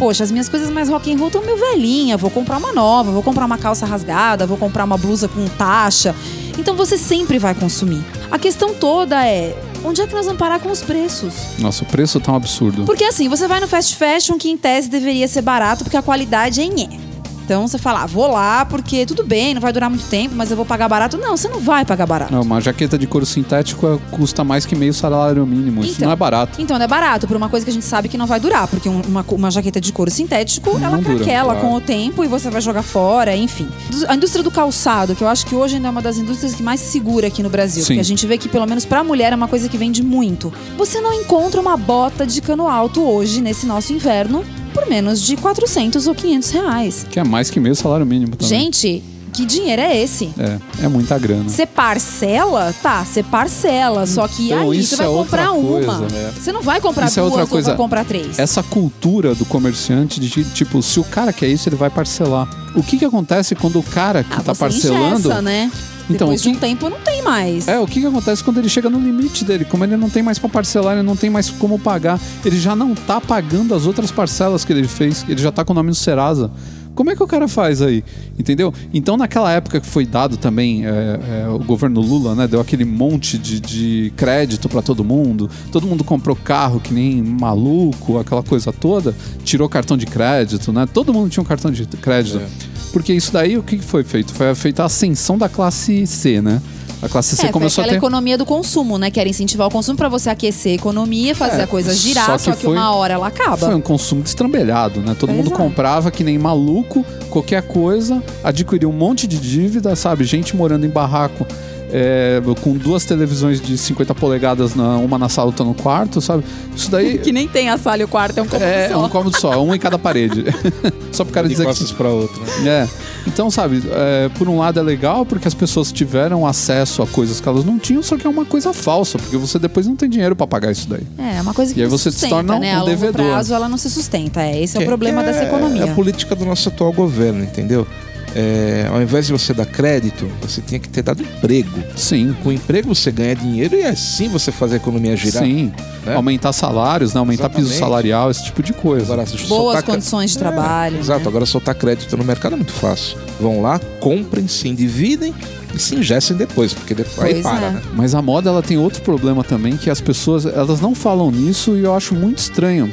Poxa, as minhas coisas mais rock and roll estão meio velhinha, vou comprar uma nova, vou comprar uma calça rasgada, vou comprar uma blusa com taxa. Então você sempre vai consumir. A questão toda é, onde é que nós vamos parar com os preços? Nossa, o preço tá um absurdo. Porque assim, você vai no fast fashion que em tese deveria ser barato porque a qualidade é nhé. Então você fala, ah, vou lá porque tudo bem, não vai durar muito tempo, mas eu vou pagar barato. Não, você não vai pagar barato. Não, uma jaqueta de couro sintético é- custa mais que meio salário mínimo. Isso Então. não é barato. Então não é barato, por uma coisa que a gente sabe que não vai durar. Porque um- uma, uma jaqueta de couro sintético, Não ela dura, craquela claro. com o tempo e você vai jogar fora, enfim. A indústria do calçado, que eu acho que hoje ainda é uma das indústrias que mais se segura aqui no Brasil. Sim. Porque a gente vê que, pelo menos pra mulher, é uma coisa que vende muito. Você não encontra uma bota de cano alto hoje, nesse nosso inverno, menos de 400 ou 500 reais. Que é mais que meio salário mínimo também. Gente, que dinheiro é esse? É, é muita grana. Você parcela? Tá, você parcela. Só que Então, aí você vai é outra comprar uma. né? Você não vai comprar Isso é duas outra ou coisa. vai comprar três. Essa cultura do comerciante de tipo, se o cara quer isso, ele vai parcelar. O que que acontece quando o cara que ah, tá parcelando. né? Então, Depois de um tempo não tem mais. É, o que, que acontece quando ele chega no limite dele? Como ele não tem mais pra parcelar, ele não tem mais como pagar, ele já não tá pagando as outras parcelas que ele fez, ele já tá com o nome no Serasa. Como é que o cara faz aí? Entendeu? Então, naquela época que foi dado também, é, é, o governo Lula, né, deu aquele monte de, de crédito pra todo mundo, todo mundo comprou carro que nem maluco, aquela coisa toda, tirou cartão de crédito, né? Todo mundo tinha um cartão de crédito. Porque isso daí, o que que foi feito? Foi feita a ascensão da classe C, né? A classe C É, começou a aquela ter. economia do consumo, né? Que era incentivar o consumo pra você aquecer a economia, fazer É, a coisa girar, só só que que, foi- uma hora ela acaba. Foi um consumo destrambelhado, né? Todo Pois mundo é. comprava que nem maluco, qualquer coisa, adquiriu um monte de dívida, sabe? Gente morando em barraco é, com duas televisões de 50 polegadas, na, uma na sala, outra no quarto, sabe? Isso daí Que nem tem a sala e o quarto, é um cômodo é só. um cômodo só, um em cada parede. só pro cara De dizer que pra outra. né? É. Então, sabe, é, por um lado é legal porque as pessoas tiveram acesso a coisas que elas não tinham, só que é uma coisa falsa, porque você depois não tem dinheiro pra pagar isso daí. É, uma coisa que E aí você se torna um né? Longo devedor. prazo ela não se sustenta. É, esse é o problema que dessa é- economia. É a política do nosso atual governo, entendeu? É, ao invés de você dar crédito, você tinha que ter dado emprego. Sim. Com emprego você ganha dinheiro e assim você faz a economia girar. Sim. né? Aumentar salários, né? aumentar piso Exatamente. salarial, esse tipo de coisa. Agora, Boas condições de É, trabalho. Exato, né? agora soltar crédito no mercado é muito fácil. Vão lá, comprem, se endividem e se ingessem depois, porque depois aí Pois para, é. né? Mas a moda ela tem outro problema também, que as pessoas elas não falam nisso e eu acho muito estranho.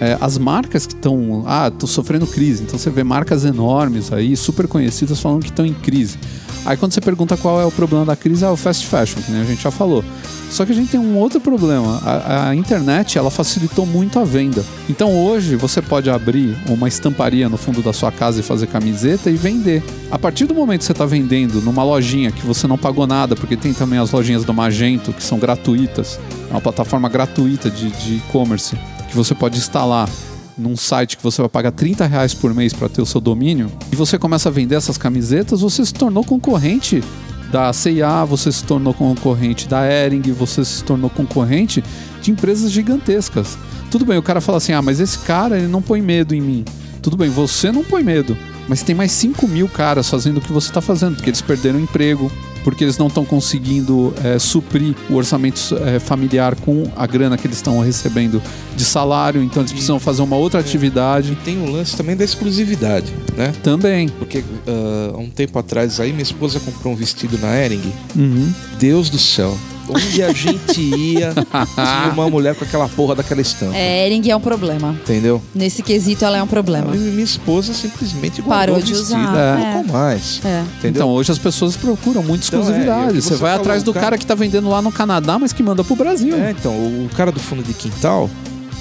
É, as marcas que estão. Ah, tô sofrendo crise. Então você vê marcas enormes aí, super conhecidas, falando que estão em crise. Aí quando você pergunta qual é o problema da crise, é o fast fashion, que a gente já falou. Só que a gente tem um outro problema. A, a internet ela facilitou muito a venda. Então hoje você pode abrir uma estamparia no fundo da sua casa e fazer camiseta e vender. A partir do momento que você está vendendo numa lojinha que você não pagou nada, porque tem também as lojinhas do Magento que são gratuitas, é uma plataforma gratuita de e-commerce que você pode instalar num site que você vai pagar 30 reais por mês para ter o seu domínio, e você começa a vender essas camisetas, você se tornou concorrente da CIA, você se tornou concorrente da Ering, você se tornou concorrente de empresas gigantescas. Tudo bem, o cara fala assim: ah, mas esse cara ele não põe medo em mim. Tudo bem, você não põe medo, mas tem mais 5 mil caras fazendo o que você está fazendo, porque eles perderam emprego, porque eles não estão conseguindo é, suprir o orçamento é, familiar com a grana que eles estão recebendo de salário, então eles precisam fazer uma outra atividade Tem um lance também da exclusividade, né? também. Porque ah, há um tempo atrás aí minha esposa comprou um vestido na Ering. Uhum. Deus do céu. Onde a gente ia, tinha uma mulher com aquela porra daquela estampa. É, Ering é um problema. Entendeu? Nesse quesito, ela é um problema. E minha esposa simplesmente guardou Parou o de vestido. usar, Não é. colocou mais. É. Entendeu? Então, hoje as pessoas procuram muito Então, é, exclusividade. que você, você vai falou, atrás do cara- cara que tá vendendo lá no Canadá, mas que manda pro Brasil. É, então, o cara do fundo de quintal,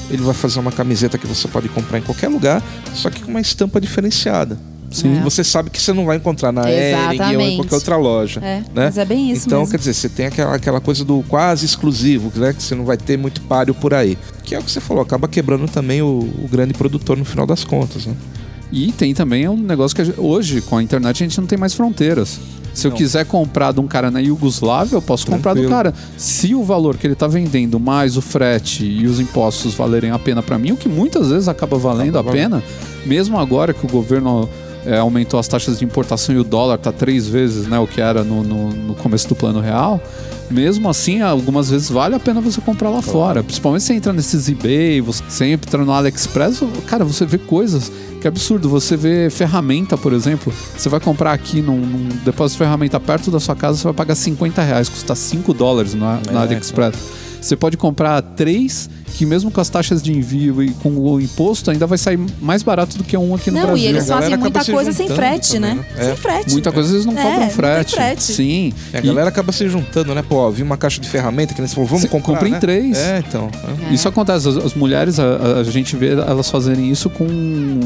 ele vai fazer uma camiseta que você pode comprar em qualquer lugar, só que com uma estampa diferenciada. Sim. É. Você sabe que você não vai encontrar na Ering ou em qualquer outra loja. É, né? mas é bem isso Então, mesmo. quer dizer, você tem aquela, aquela coisa do quase exclusivo, né? Que você não vai ter muito páreo por aí. Que é o que você falou, acaba quebrando também o, o grande produtor no final das contas, né? E tem também um negócio que gente- hoje, com a internet, a gente não tem mais fronteiras. Se eu Não. quiser comprar de um cara na Iugoslávia, eu posso comprar do Tranquilo. cara. Se o valor que ele tá vendendo, mais o frete e os impostos valerem a pena para mim, o que muitas vezes acaba valendo Acaba a pena, mesmo agora que o governo é, aumentou as taxas de importação e o dólar tá três vezes né, o que era no, no, no começo do plano real, mesmo assim, algumas vezes vale a pena você comprar lá fora. Principalmente você entra nesses eBay, você entra no AliExpress, cara, você vê coisas que é absurdo. Você vê ferramenta, por exemplo, você vai comprar aqui num, num depósito de ferramenta perto da sua casa, você vai pagar 50 reais, custa 5 dólares na, na É, AliExpress. Você pode comprar três, que mesmo com as taxas de envio e com o imposto, ainda vai sair mais barato do que um aqui no Não, Brasil. e eles fazem muita se coisa sem frete, também, né? né? É. Sem frete. Muita coisa eles não É, cobram não frete. frete. Sim. A E- galera acaba se juntando, né? Pô, ó, vi uma caixa de ferramenta que eles falaram, vamos Você comprar, compra em né? três. É, então. é. É. Isso acontece, as, as mulheres, a, a- a gente vê elas fazerem isso com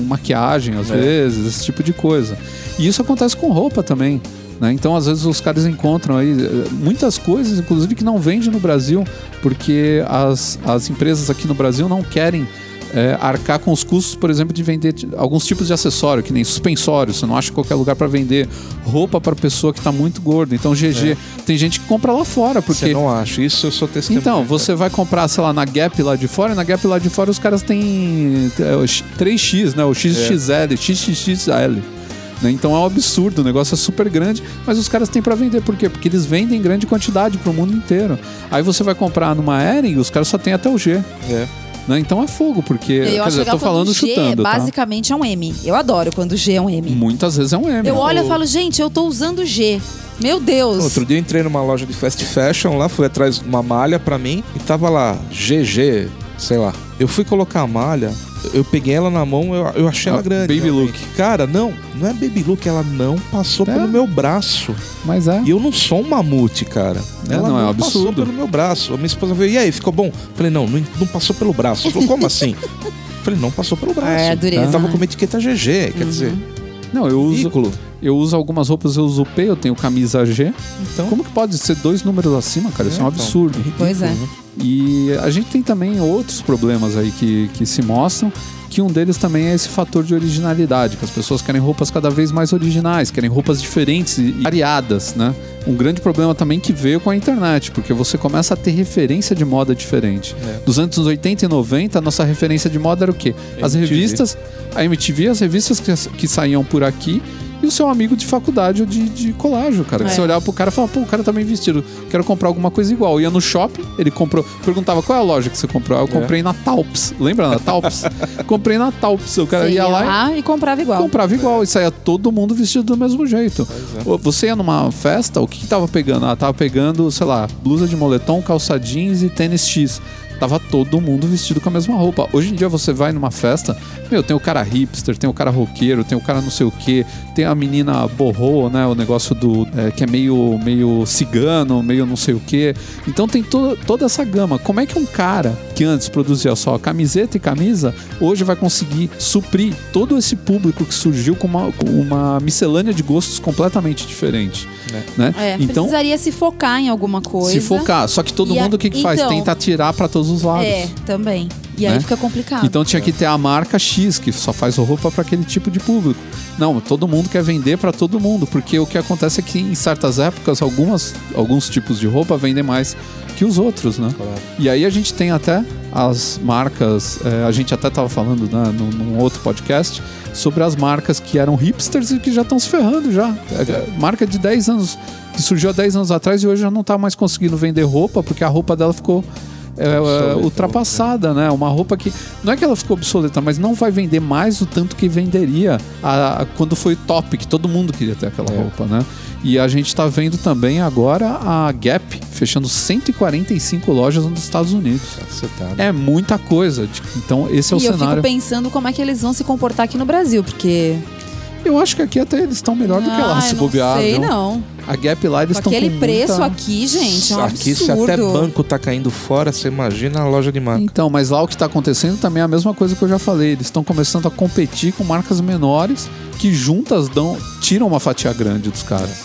maquiagem, às É. vezes, esse tipo de coisa. E isso acontece com roupa também. Né? Então, às vezes, os caras encontram aí eh, muitas coisas, inclusive, que não vende no Brasil, porque as, as empresas aqui no Brasil não querem eh, arcar com os custos, por exemplo, de vender alguns tipos de acessório, que nem suspensório. Você não acha qualquer lugar para vender roupa para pessoa que está muito gorda. Então, GG, tem gente que compra lá fora, porque Você não acha? Isso eu sou testemunha. então, você vai comprar, sei lá, na Gap lá de fora, e na Gap lá de fora os caras têm é, o X- 3X, né? O XXL, XXXL. Né? Então é um absurdo, o negócio é super grande, mas os caras têm pra vender. Por quê? Porque eles vendem em grande quantidade pro mundo inteiro. Aí você vai comprar numa Ering, os caras só tem até o G. É. Né? Então é fogo, porque. Eu quer acho dizer, eu tô falando o G chutando. tá? basicamente é um M. Eu adoro quando o G é um M. Muitas vezes é um M. Eu olho e falo, gente, eu tô usando G. Meu Deus. Outro dia eu entrei numa loja de fast fashion lá, fui atrás de uma malha pra mim e tava lá, GG, sei lá. Eu fui colocar a malha, eu peguei ela na mão, eu, eu achei ela Ah, grande. baby realmente. look. Cara, não, não é baby look, ela não passou É. pelo meu braço. Mas é. E eu não sou um mamute, cara. É, Ela não, não, é um passou absurdo. pelo meu braço. A minha esposa veio, e aí, ficou bom? Falei, não, não, não passou pelo braço. Ela falou, como assim? Falei, não passou pelo braço. É, dureza, Eu tava né? com uma etiqueta GG, quer dizer, Não, eu uso, ridículo. Eu uso algumas roupas, eu uso P, eu tenho camisa G. Então, Como que pode ser dois números acima, cara? Isso é um É, então. absurdo. Pois é. E a gente tem também outros problemas aí que, que se mostram, que um deles também é esse fator de originalidade, que as pessoas querem roupas cada vez mais originais, querem roupas diferentes e e variadas, né? Um grande problema também que veio com a internet, porque você começa a ter referência de moda diferente. É. Dos anos 80 e 90, a nossa referência de moda era o quê? As MTV. revistas, a MTV, as revistas que, que saíam por aqui e o seu amigo de faculdade ou de, de colégio, cara. Que É. você olhava pro cara e falava, pô, o cara tá bem vestido, quero comprar alguma coisa igual. Ia no shopping, ele comprou, perguntava qual é a loja que você comprou. Aí Eu É. comprei na Talps. Lembra na Talps? comprei na Talps. O cara Você ia lá e e comprava igual. comprava igual. E saía todo mundo vestido do mesmo jeito. é. Você ia numa festa, o que, que tava pegando? Ah, tava pegando, sei lá, blusa de moletom, calça jeans e tênis X. Tava todo mundo vestido com a mesma roupa. Hoje em dia você vai numa festa, meu, tem o cara hipster, tem o cara roqueiro, tem o cara não sei o que, tem a menina borrou, né? O negócio do. é, que é meio, meio cigano, meio não sei o que. Então tem to toda essa gama. Como é que um cara que antes produzia só camiseta e camisa, hoje vai conseguir suprir todo esse público que surgiu com uma, com uma miscelânea de gostos completamente diferente? Né? É, então, precisaria se focar em alguma coisa. se focar. Só que todo E mundo o que, que faz? então- Tenta tirar para todos os lados. É, também. E aí Né? fica complicado. Então tinha que ter a marca X, que só faz roupa para aquele tipo de público. Não, todo mundo quer vender para todo mundo, porque o que acontece é que em certas épocas algumas, alguns tipos de roupa vendem mais que os outros, né? Claro. E aí a gente tem até as marcas, é, a gente até tava falando né, num, num outro podcast sobre as marcas que eram hipsters e que já estão se ferrando já. É, é, marca de 10 anos, que surgiu há 10 anos atrás e hoje já não tá mais conseguindo vender roupa porque a roupa dela ficou é, é, Obsoletou, ultrapassada, né? Uma roupa que não é que ela ficou obsoleta, mas não vai vender mais o tanto que venderia a- a- quando foi top, que todo mundo queria ter aquela É. roupa, né? E a gente tá vendo também agora a Gap fechando 145 lojas nos Estados Unidos. Tá, né? É muita coisa. de- Então, esse é o e eu cenário. fico pensando como é que eles vão se comportar aqui no Brasil, porque. Eu acho que aqui até eles estão melhor do que lá, Ah, se não bobear. sei, viu? não. A Gap lá eles estão com aquele preço muita... aqui, gente, é um Aqui, se absurdo. até banco tá caindo fora, você imagina a loja de marca. Então, mas lá o que está acontecendo também é a mesma coisa que eu já falei. Eles estão começando a competir com marcas menores que juntas dão, tiram uma fatia grande dos caras.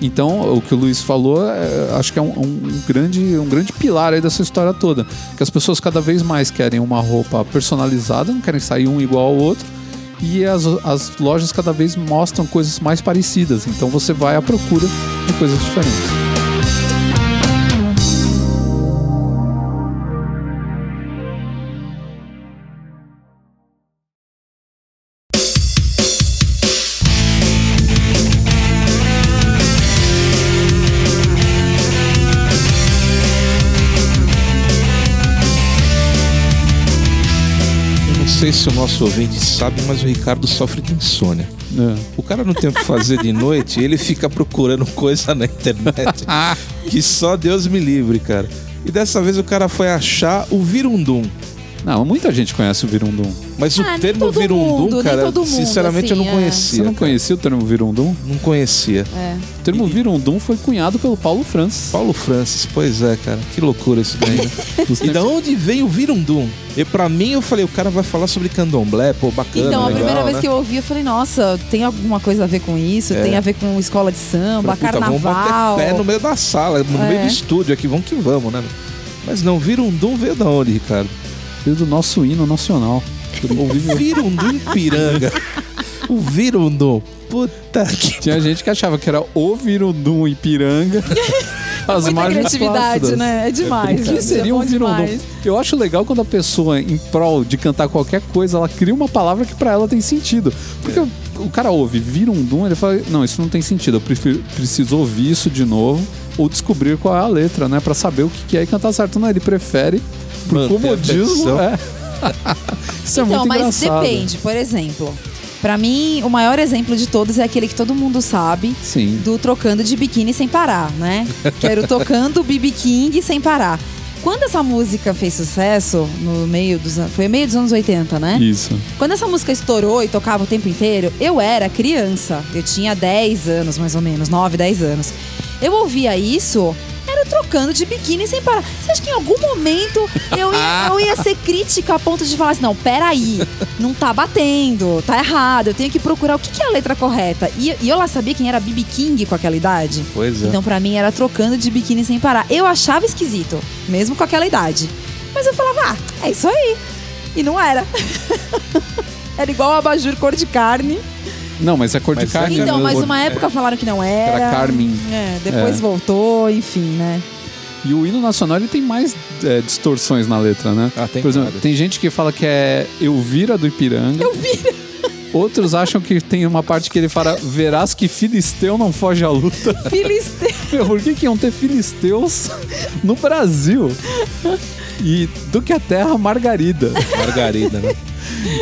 Então, o que o Luiz falou, é, acho que é um, um grande, um grande pilar aí dessa história toda. Que as pessoas cada vez mais querem uma roupa personalizada, não querem sair um igual ao outro. E as, as lojas cada vez mostram coisas mais parecidas. Então você vai à procura de coisas diferentes. Sei se o nosso ouvinte sabe, mas o Ricardo sofre de insônia. É. O cara não tem o que fazer de noite ele fica procurando coisa na internet que só Deus me livre, cara. E dessa vez o cara foi achar o Virundum. Não, muita gente conhece o Virundum. Mas Ah, o nem termo todo Virundum, mundo, nem cara, todo mundo, sinceramente eu assim, não é. conhecia. Você não cara. conhecia o termo Virundum? Não conhecia. É. O termo Virundum foi cunhado pelo Paulo Francis. Paulo Francis, pois é, cara. Que loucura isso daí, né? E da onde vem o Virundum? E pra mim, eu falei, o cara vai falar sobre candomblé, pô, bacana, Então, a legal, primeira vez né? que eu ouvi, eu falei, nossa, tem alguma coisa a ver com isso? É. Tem a ver com escola de samba, Falei, puta, vamos carnaval. bater pé no meio da sala, no É. meio do estúdio aqui, vamos que vamos, né? Mas não, Virundum veio da onde, Ricardo? Veio do nosso hino nacional. O Virundum Ipiranga. O Virundum. Puta que... Tinha gente que achava que era o Virundum Ipiranga. As Muita criatividade, plácidas. né? É demais. O que é seria bom um Virundum? demais. Eu acho legal quando a pessoa, em prol de cantar qualquer coisa, ela cria uma palavra que pra ela tem sentido. Porque o, o cara ouve Virundum, ele fala, não, isso não tem sentido, eu prefiro, preciso ouvir isso de novo ou descobrir qual é a letra, né? Pra saber o que é e cantar certo. Não, ele prefere, por comodismo, é. Isso é então, muito mas engraçado. depende. Por exemplo, pra mim, o maior exemplo de todos é aquele que todo mundo sabe. Sim. Do trocando de biquíni sem parar, né? Que era o tocando BB King sem parar. Quando essa música fez sucesso, no meio dos anos. Foi meio dos anos 80, né? Isso. Quando essa música estourou e tocava o tempo inteiro, eu era criança. Eu tinha 10 anos, mais ou menos, 9, 10 anos. Eu ouvia isso, trocando de biquíni sem parar. Você acha que em algum momento eu ia, eu ia ser crítica a ponto de falar assim: não, peraí, não tá batendo, tá errado, eu tenho que procurar o que, que é a letra correta. E, e eu lá sabia quem era BB King com aquela idade. Pois é. Então pra mim era trocando de biquíni sem parar. Eu achava esquisito, mesmo com aquela idade. Mas eu falava, ah, é isso aí. E não era. era igual o abajur cor de carne. Não, mas é cor de Mas carne. Então, mas O- uma época falaram que não era. Era Carmen. É, depois É. voltou, enfim, né? E o hino nacional ele tem mais é, distorções na letra, né? Ah, tem Por exemplo, tem gente que fala que é Elvira do Ipiranga. Elvira. Outros acham que tem uma parte que ele fala Verás que Filisteu não foge à luta. Filisteu. Meu, por que, que iam ter filisteus no Brasil? E do que a terra Margarida. Margarida, né?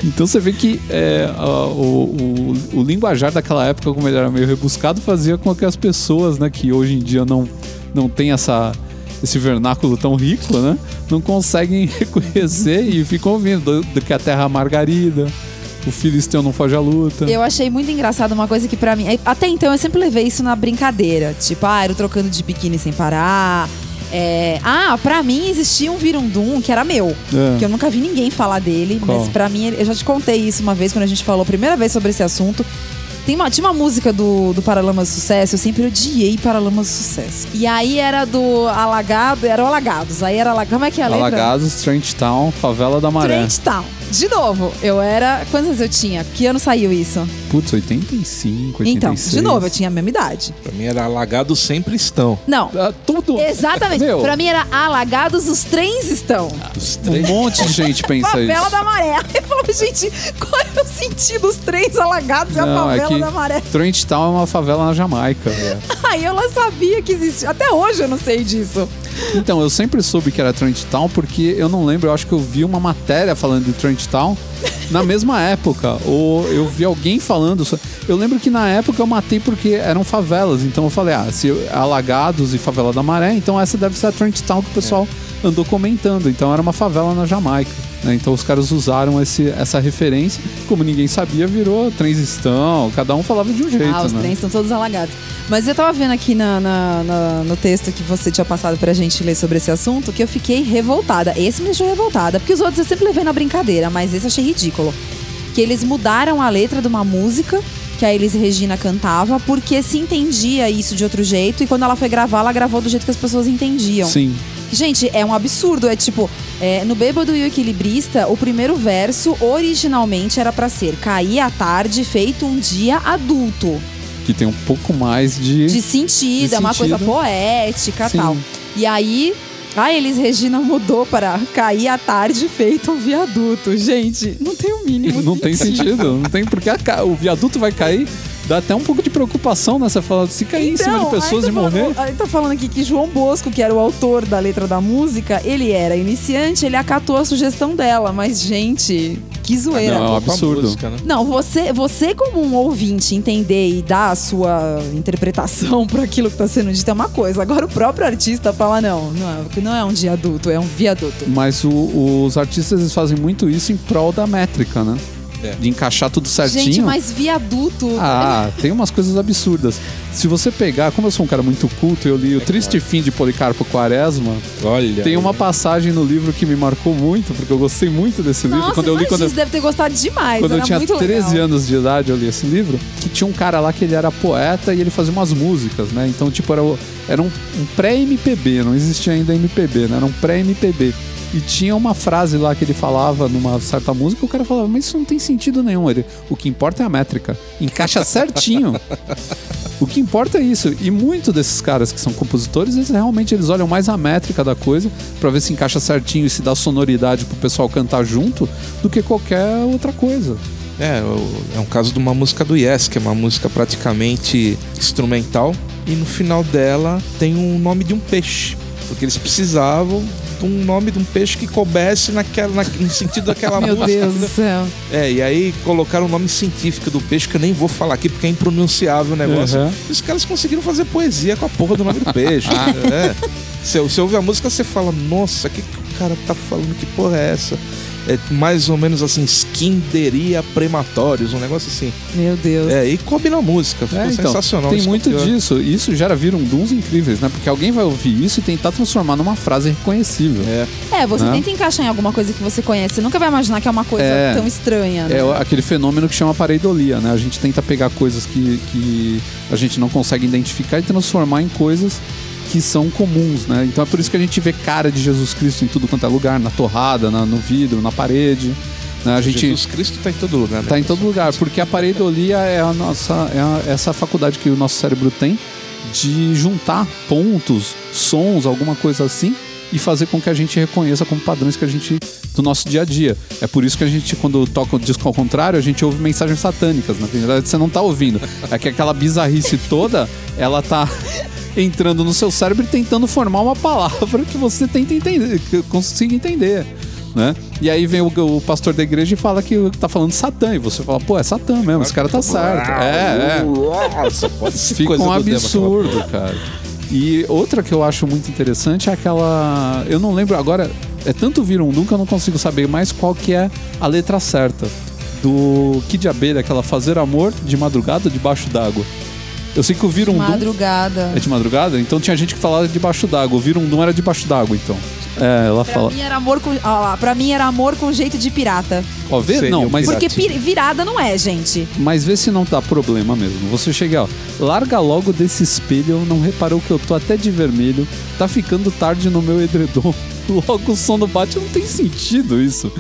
Então você vê que é, a- o, o, o linguajar daquela época, como ele era meio rebuscado, fazia com que as pessoas, né, que hoje em dia não, não tem essa, esse vernáculo tão rico, né, não conseguem reconhecer e ficam ouvindo do, do que a terra Margarida, o filisteu não foge à luta. Eu achei muito engraçado uma coisa que pra mim. Até então eu sempre levei isso na brincadeira. Tipo, ah, era trocando de biquíni sem parar. É, ah, pra mim existia um virundum que era meu. É. Que eu nunca vi ninguém falar dele. Qual? Mas pra mim, eu já te contei isso uma vez quando a gente falou a primeira vez sobre esse assunto. Tem uma, tinha uma música do, do Paralamas do Sucesso, eu sempre odiei Paralamas do Sucesso. E aí era do Alagado, era o Alagados. Aí era Alagados. Como é que é a letra? Alagados, Trent Town, Favela da Maré. Trent Town. De novo, eu era. Quantos anos eu tinha? Que ano saiu isso? Putz, 85, 86. Então, de novo, eu tinha a mesma idade. Pra mim era alagados sempre estão. Não. Ah, tudo. Exatamente. Meu, Pra mim era alagados, os trens estão. Os um monte de gente pensa Favela isso. da Maré. Eu falo, gente, qual é o sentido? Os trens alagados e a Não, é favela que. Trent Town é uma favela na Jamaica. Aí eu lá sabia que existia. Até hoje eu não sei disso. Então, eu sempre soube que era Trent Town porque eu não lembro, eu acho que eu vi uma matéria falando de Trent Town na mesma época. Ou eu vi alguém falando. Eu lembro que na época eu matei porque eram favelas. Então eu falei, ah, se Alagados e Favela da Maré, então essa deve ser a Trent Town que o pessoal andou comentando. Então era uma favela na Jamaica. Né? Então os caras usaram esse, essa referência. Como ninguém sabia, virou transistão. Cada um falava de um jeito, Ah, os né? trens estão todos alagados. Mas eu tava vendo aqui na, na- na- no texto que você tinha passado pra gente ler sobre esse assunto que eu fiquei revoltada. Esse me deixou revoltada, porque os outros eu sempre levei na brincadeira, mas esse eu achei ridículo. Que eles mudaram a letra de uma música que a Elis Regina cantava, porque se entendia isso de outro jeito, e quando ela foi gravar, ela gravou do jeito que as pessoas entendiam. Sim. Gente, é um absurdo. É tipo, é, no Bêbado e o Equilibrista, o primeiro verso originalmente era pra ser Cair à tarde, feito um dia adulto. Que tem um pouco mais de. De sentido, De é uma coisa sentido. poética e Sim. tal. E aí, a Elis Regina mudou para Cair à tarde, feito um viaduto. Gente, não tem o mínimo Não tem sentido. Não tem porque a o viaduto vai cair. Dá até um pouco de preocupação nessa fala. Se cair em cima de pessoas aí e tá morrer. Aí tá falando aqui que João Bosco, que era o autor da letra da música, ele era iniciante, ele acatou a sugestão dela. Mas, gente, que zoeira. Não, é um absurdo. música, né? Não, você, você como um ouvinte entender e dar a sua interpretação para aquilo que tá sendo dito é uma coisa. Agora o próprio artista fala não, não é, não é um dia adulto, é um viaduto. Mas o- os artistas eles fazem muito isso em prol da métrica, né? É. De encaixar tudo certinho. Gente, mas viaduto. Ah, tem umas coisas absurdas. Se você pegar, como eu sou um cara muito culto, eu li o Triste Fim de Policarpo Quaresma. Olha. Tem uma passagem no livro que me marcou muito, porque eu gostei muito desse livro. Nossa, quando eu li quando eu, você deve ter gostado demais. quando eu tinha muito 13 legal. anos de idade, eu li esse livro, que tinha um cara lá que ele era poeta e ele fazia umas músicas, né? Então, tipo, era, era um, um pré-MPB, não existia ainda MPB, né? Era um pré-MPB. E tinha uma frase lá que ele falava numa certa música, o cara falava, mas isso não tem sentido nenhum. Ele, o que importa é a métrica. Encaixa certinho. O que importa é isso. E muito desses caras que são compositores, eles realmente eles olham mais a métrica da coisa pra ver se encaixa certinho e se dá sonoridade pro pessoal cantar junto do que qualquer outra coisa. É, o- é um caso de uma música do Yes, que é uma música praticamente instrumental. E no final dela tem um nome de um peixe. Porque eles precisavam de um nome de um peixe que coubesse naquela, na- no sentido daquela Meu música. Deus do céu. É, e aí colocaram o nome científico do peixe, que eu nem vou falar aqui porque é impronunciável o negócio. Uhum. E os caras conseguiram fazer poesia com a porra do nome do peixe. é. Você, você ouve a música, você fala, nossa, o que, que o cara tá falando? Que porra é essa? É mais ou menos assim, skinderia prematórios, um negócio assim. Meu Deus. É, e coube na música, ficou É, então, sensacional. Tem isso muito copiou. disso. Isso gera virunduns incríveis, né? Porque alguém vai ouvir isso e tentar transformar numa frase reconhecível. É, É, você Né? tenta encaixar em alguma coisa que você conhece. Você nunca vai imaginar que é uma coisa É. tão estranha, né? É aquele fenômeno que chama pareidolia, né? A gente tenta pegar coisas que, que a gente não consegue identificar e transformar em coisas que são comuns, né? Então é por isso que a gente vê cara de Jesus Cristo em tudo quanto é lugar, na torrada, na- no vidro, na parede. Né? A gente Jesus Cristo tá em todo lugar, né? tá em todo lugar, porque a pareidolia é a nossa é a- essa faculdade que o nosso cérebro tem de juntar pontos, sons, alguma coisa assim e fazer com que a gente reconheça como padrões que a gente do nosso dia a dia. É por isso que a gente quando toca o disco ao contrário, a gente ouve mensagens satânicas, na verdade você não tá ouvindo. É que aquela bizarrice toda, ela tá entrando no seu cérebro e tentando formar uma palavra que você tenta entender, que consiga entender. Né? E aí vem o, o pastor da igreja e fala que tá falando Satã. E você fala, pô, é Satã mesmo, esse cara tá certo. É, é. Nossa, pode ser Fica um absurdo, cara. E outra que eu acho muito interessante é aquela. Eu não lembro agora. É tanto Virundum que eu não consigo saber mais qual que é a letra certa. Do Kid Abelha, aquela fazer amor de madrugada debaixo d'água. Eu sei que o Virundum. Madrugada. É de madrugada? Então tinha gente que falava debaixo d'água. O Virundum era debaixo d'água, então. É, ela Pra fala. mim era amor com. Ó lá, pra mim era amor com jeito de pirata. Ó, vê? Seria Não, um mas, Porque pir- virada não é, gente. mas vê se não dá problema mesmo. Você chega, ó. Larga logo desse espelho, não reparou que eu tô até de vermelho. Tá ficando tarde no meu edredom. Logo o sono bate, não tem sentido isso.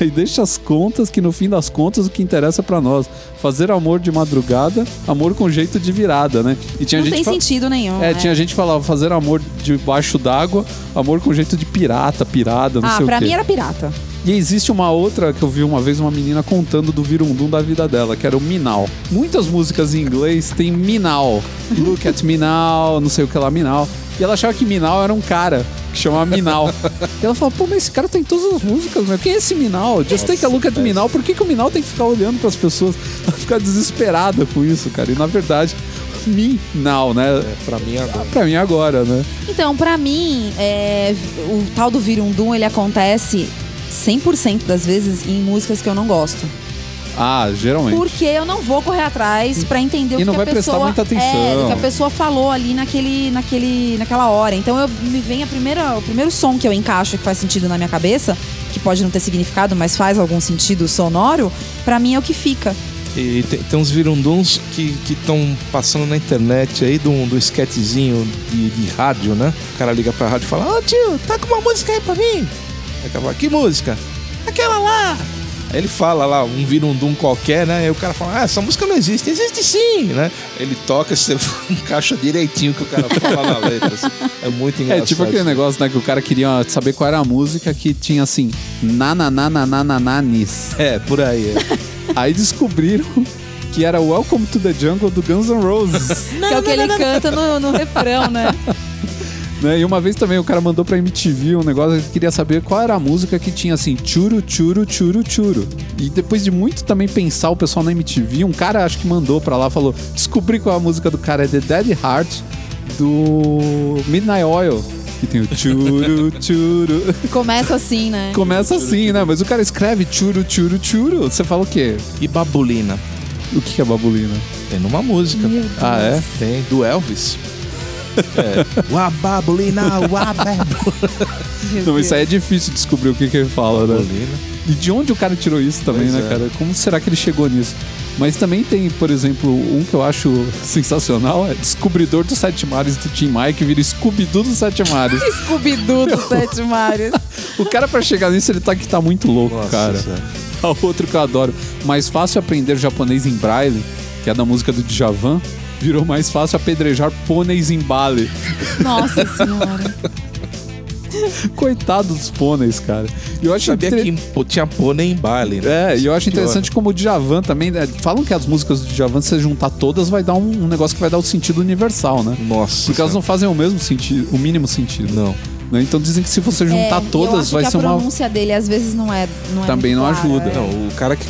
Aí deixa as contas, que no fim das contas o que interessa pra nós. Fazer amor de madrugada, amor com jeito de virada, né? E tinha não gente tem fa- sentido nenhum. É, né? tinha gente que falava fazer amor debaixo d'água, amor com jeito de pirata, pirada, não Ah, sei pra o quê. mim era pirata. E existe uma outra que eu vi uma vez uma menina contando do virundum da vida dela, que era o Minal. Muitas músicas em inglês tem Minal. Look at now, não sei o que lá, Minal. E ela achava que Minal era um cara que chamava Minal. e ela falou, pô, mas esse cara tem todas as músicas, meu. Quem é esse Minal? Just take a look at Minal. Por que, que o Minal tem que ficar olhando pras pessoas? Ela fica desesperada com isso, cara. E na verdade, Minal, né? É, pra mim agora. Pra mim agora, né? Então, pra mim, é, o tal do Virundum, ele acontece 100% das vezes em músicas que eu não gosto. Ah, geralmente. Porque eu não vou correr atrás pra entender o E que não a vai prestar pessoa muita atenção. É, do que a pessoa falou ali naquele, naquele, naquela hora. Então eu me vem a primeira, o primeiro som que eu encaixo que faz sentido na minha cabeça, que pode não ter significado, mas faz algum sentido sonoro, pra mim é o que fica. E tem, tem uns virunduns que estão passando na internet aí do, do esquetezinho de, de rádio, né? O cara liga pra rádio e fala: Ô tio, tá com uma música aí pra mim? Fala: Que música? Aquela lá! Aí ele fala lá, um virundum qualquer, né? Aí o cara fala: Ah, essa música não existe. Existe sim, né? Ele toca, você encaixa direitinho o que o cara fala na letra. assim. É muito É engraçado. tipo aquele negócio, né, que o cara queria saber qual era a música que tinha assim, nananananananis. É, por aí. É. Aí descobriram que era Welcome to the Jungle do Guns N' Roses. que é o que ele canta no, no refrão, né? Né? E uma vez também o cara mandou pra MTV um negócio que queria saber qual era a música que tinha assim, churu, churu, churu, churu. E depois de muito também pensar o pessoal na MTV, um cara acho que mandou pra lá, falou, descobri qual é a música do cara, é The Dead Heart do Midnight Oil. Que tem o churu, churu. Começa assim, né? Começa assim, né? Mas o cara escreve churu, churu, churu. Você fala o quê? E babulina? O que é babulina? Tem numa música. Ah, é? Tem, do Elvis. É. Wababulina, wababulina. Meu Não, isso aí é difícil descobrir o que, que ele fala, né? E de onde o cara tirou isso também, Pois né, é. cara? Como será que ele chegou nisso? Mas também tem, por exemplo, um que eu acho sensacional, é Descobridor dos Sete Mares do Tim Maia, que vira Scooby-Doo dos Sete Mares. Scooby-Doo dos Sete Mares. o cara, pra chegar nisso, ele tá que tá muito louco, Nossa, cara. A outro que eu adoro. Mais fácil aprender japonês em braille, que é da música do Djavan, virou mais fácil apedrejar pôneis em Bali. Nossa senhora. Coitado dos pôneis, cara. Eu acho Sabia inter- que tinha pônei em Bali, né? É, e eu acho Pior. interessante como o Djavan também. né, Falam que as músicas do Djavan, se você juntar todas, vai dar um, um negócio que vai dar o sentido universal, né? Nossa. Porque elas não fazem o mesmo sentido, o mínimo sentido. Não. Né? Então dizem que se você juntar É, eu todas, acho vai que ser a uma. pronúncia dele às vezes não é. Não é Também muito não clara, ajuda. é. Não, o cara que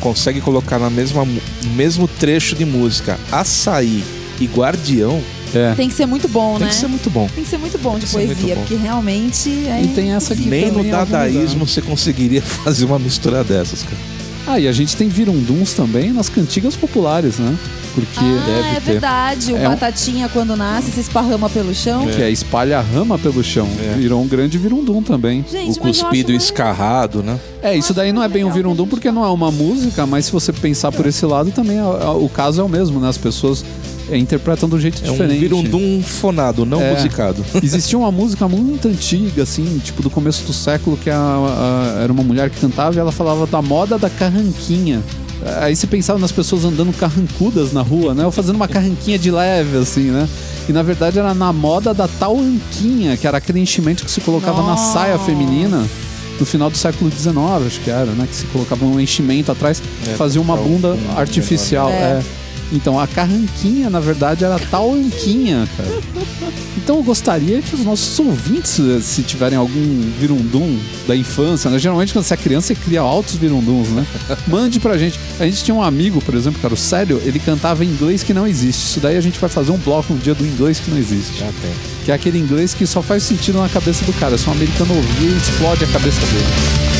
consegue colocar na mesma, mesmo trecho de música açaí e guardião É. Tem que ser muito bom, tem né? que ser muito bom. Tem que ser muito bom de Tem que muito poesia, bom. porque realmente é E tem essa aqui impossível. Nem no dadaísmo você conseguiria fazer uma mistura dessas, cara. Ah, e a gente tem virunduns também nas cantigas populares, né? Porque Ah, deve é ter. verdade. O É um- batatinha, quando nasce, se esparrama pelo chão. que é espalha rama pelo chão. É. Virou um grande virundum também. Gente, o cuspido escarrado, né? É, isso daí não é bem um virundum porque não é uma música, mas se você pensar por esse lado, também é- é- o caso é o mesmo, né? As pessoas é, interpretam de um jeito É um diferente. virundum fonado, não É. musicado. Existia uma música muito antiga, assim, tipo do começo do século, que a- a- era uma mulher que cantava e ela falava da moda da carranquinha. Aí você pensava nas pessoas andando carrancudas na rua, né? Ou fazendo uma carranquinha de leve, assim, né? E na verdade era na moda da tauanquinha, que era aquele enchimento que se colocava na Nossa. saia feminina. No final do século XIX, acho que era, né? Que se colocava um enchimento atrás, É, fazia uma bunda um artificial. menor, é. Então a carranquinha, na verdade, era tauanquinha, cara. Então eu gostaria que os nossos ouvintes, eh, se tiverem algum virundum da infância, né? Geralmente quando você é criança, você cria altos virunduns, né? Mande pra gente. A gente tinha um amigo, por exemplo, cara, o Célio, ele cantava em inglês que não existe. Isso daí a gente vai fazer um bloco um dia do inglês que não existe. Que é aquele inglês que só faz sentido na cabeça do cara. Se um americano ouvir, explode a cabeça dele.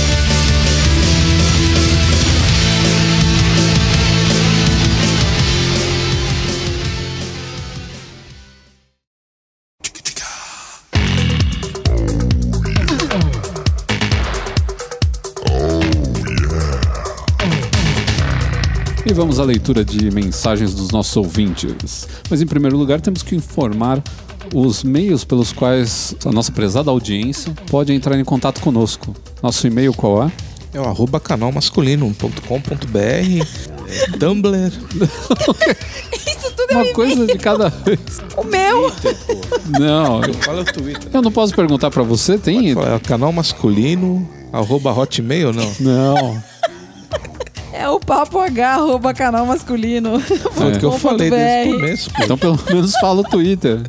Vamos à leitura de mensagens dos nossos ouvintes. Mas em primeiro lugar, temos que informar os meios pelos quais a nossa prezada audiência pode entrar em contato conosco. Nosso e-mail qual é? É o arroba canalmasculino.com.br é, Tumblr. Isso tudo Uma coisa de cada vez. é o meu. Não, Fala o Twitter. eu não posso perguntar pra você, tem? É o canal masculino, arroba hotmail, não? Não. É o papo H, arroba canal masculino. Foi o que eu falei desde o começo, pô. Então pelo menos fala o Twitter.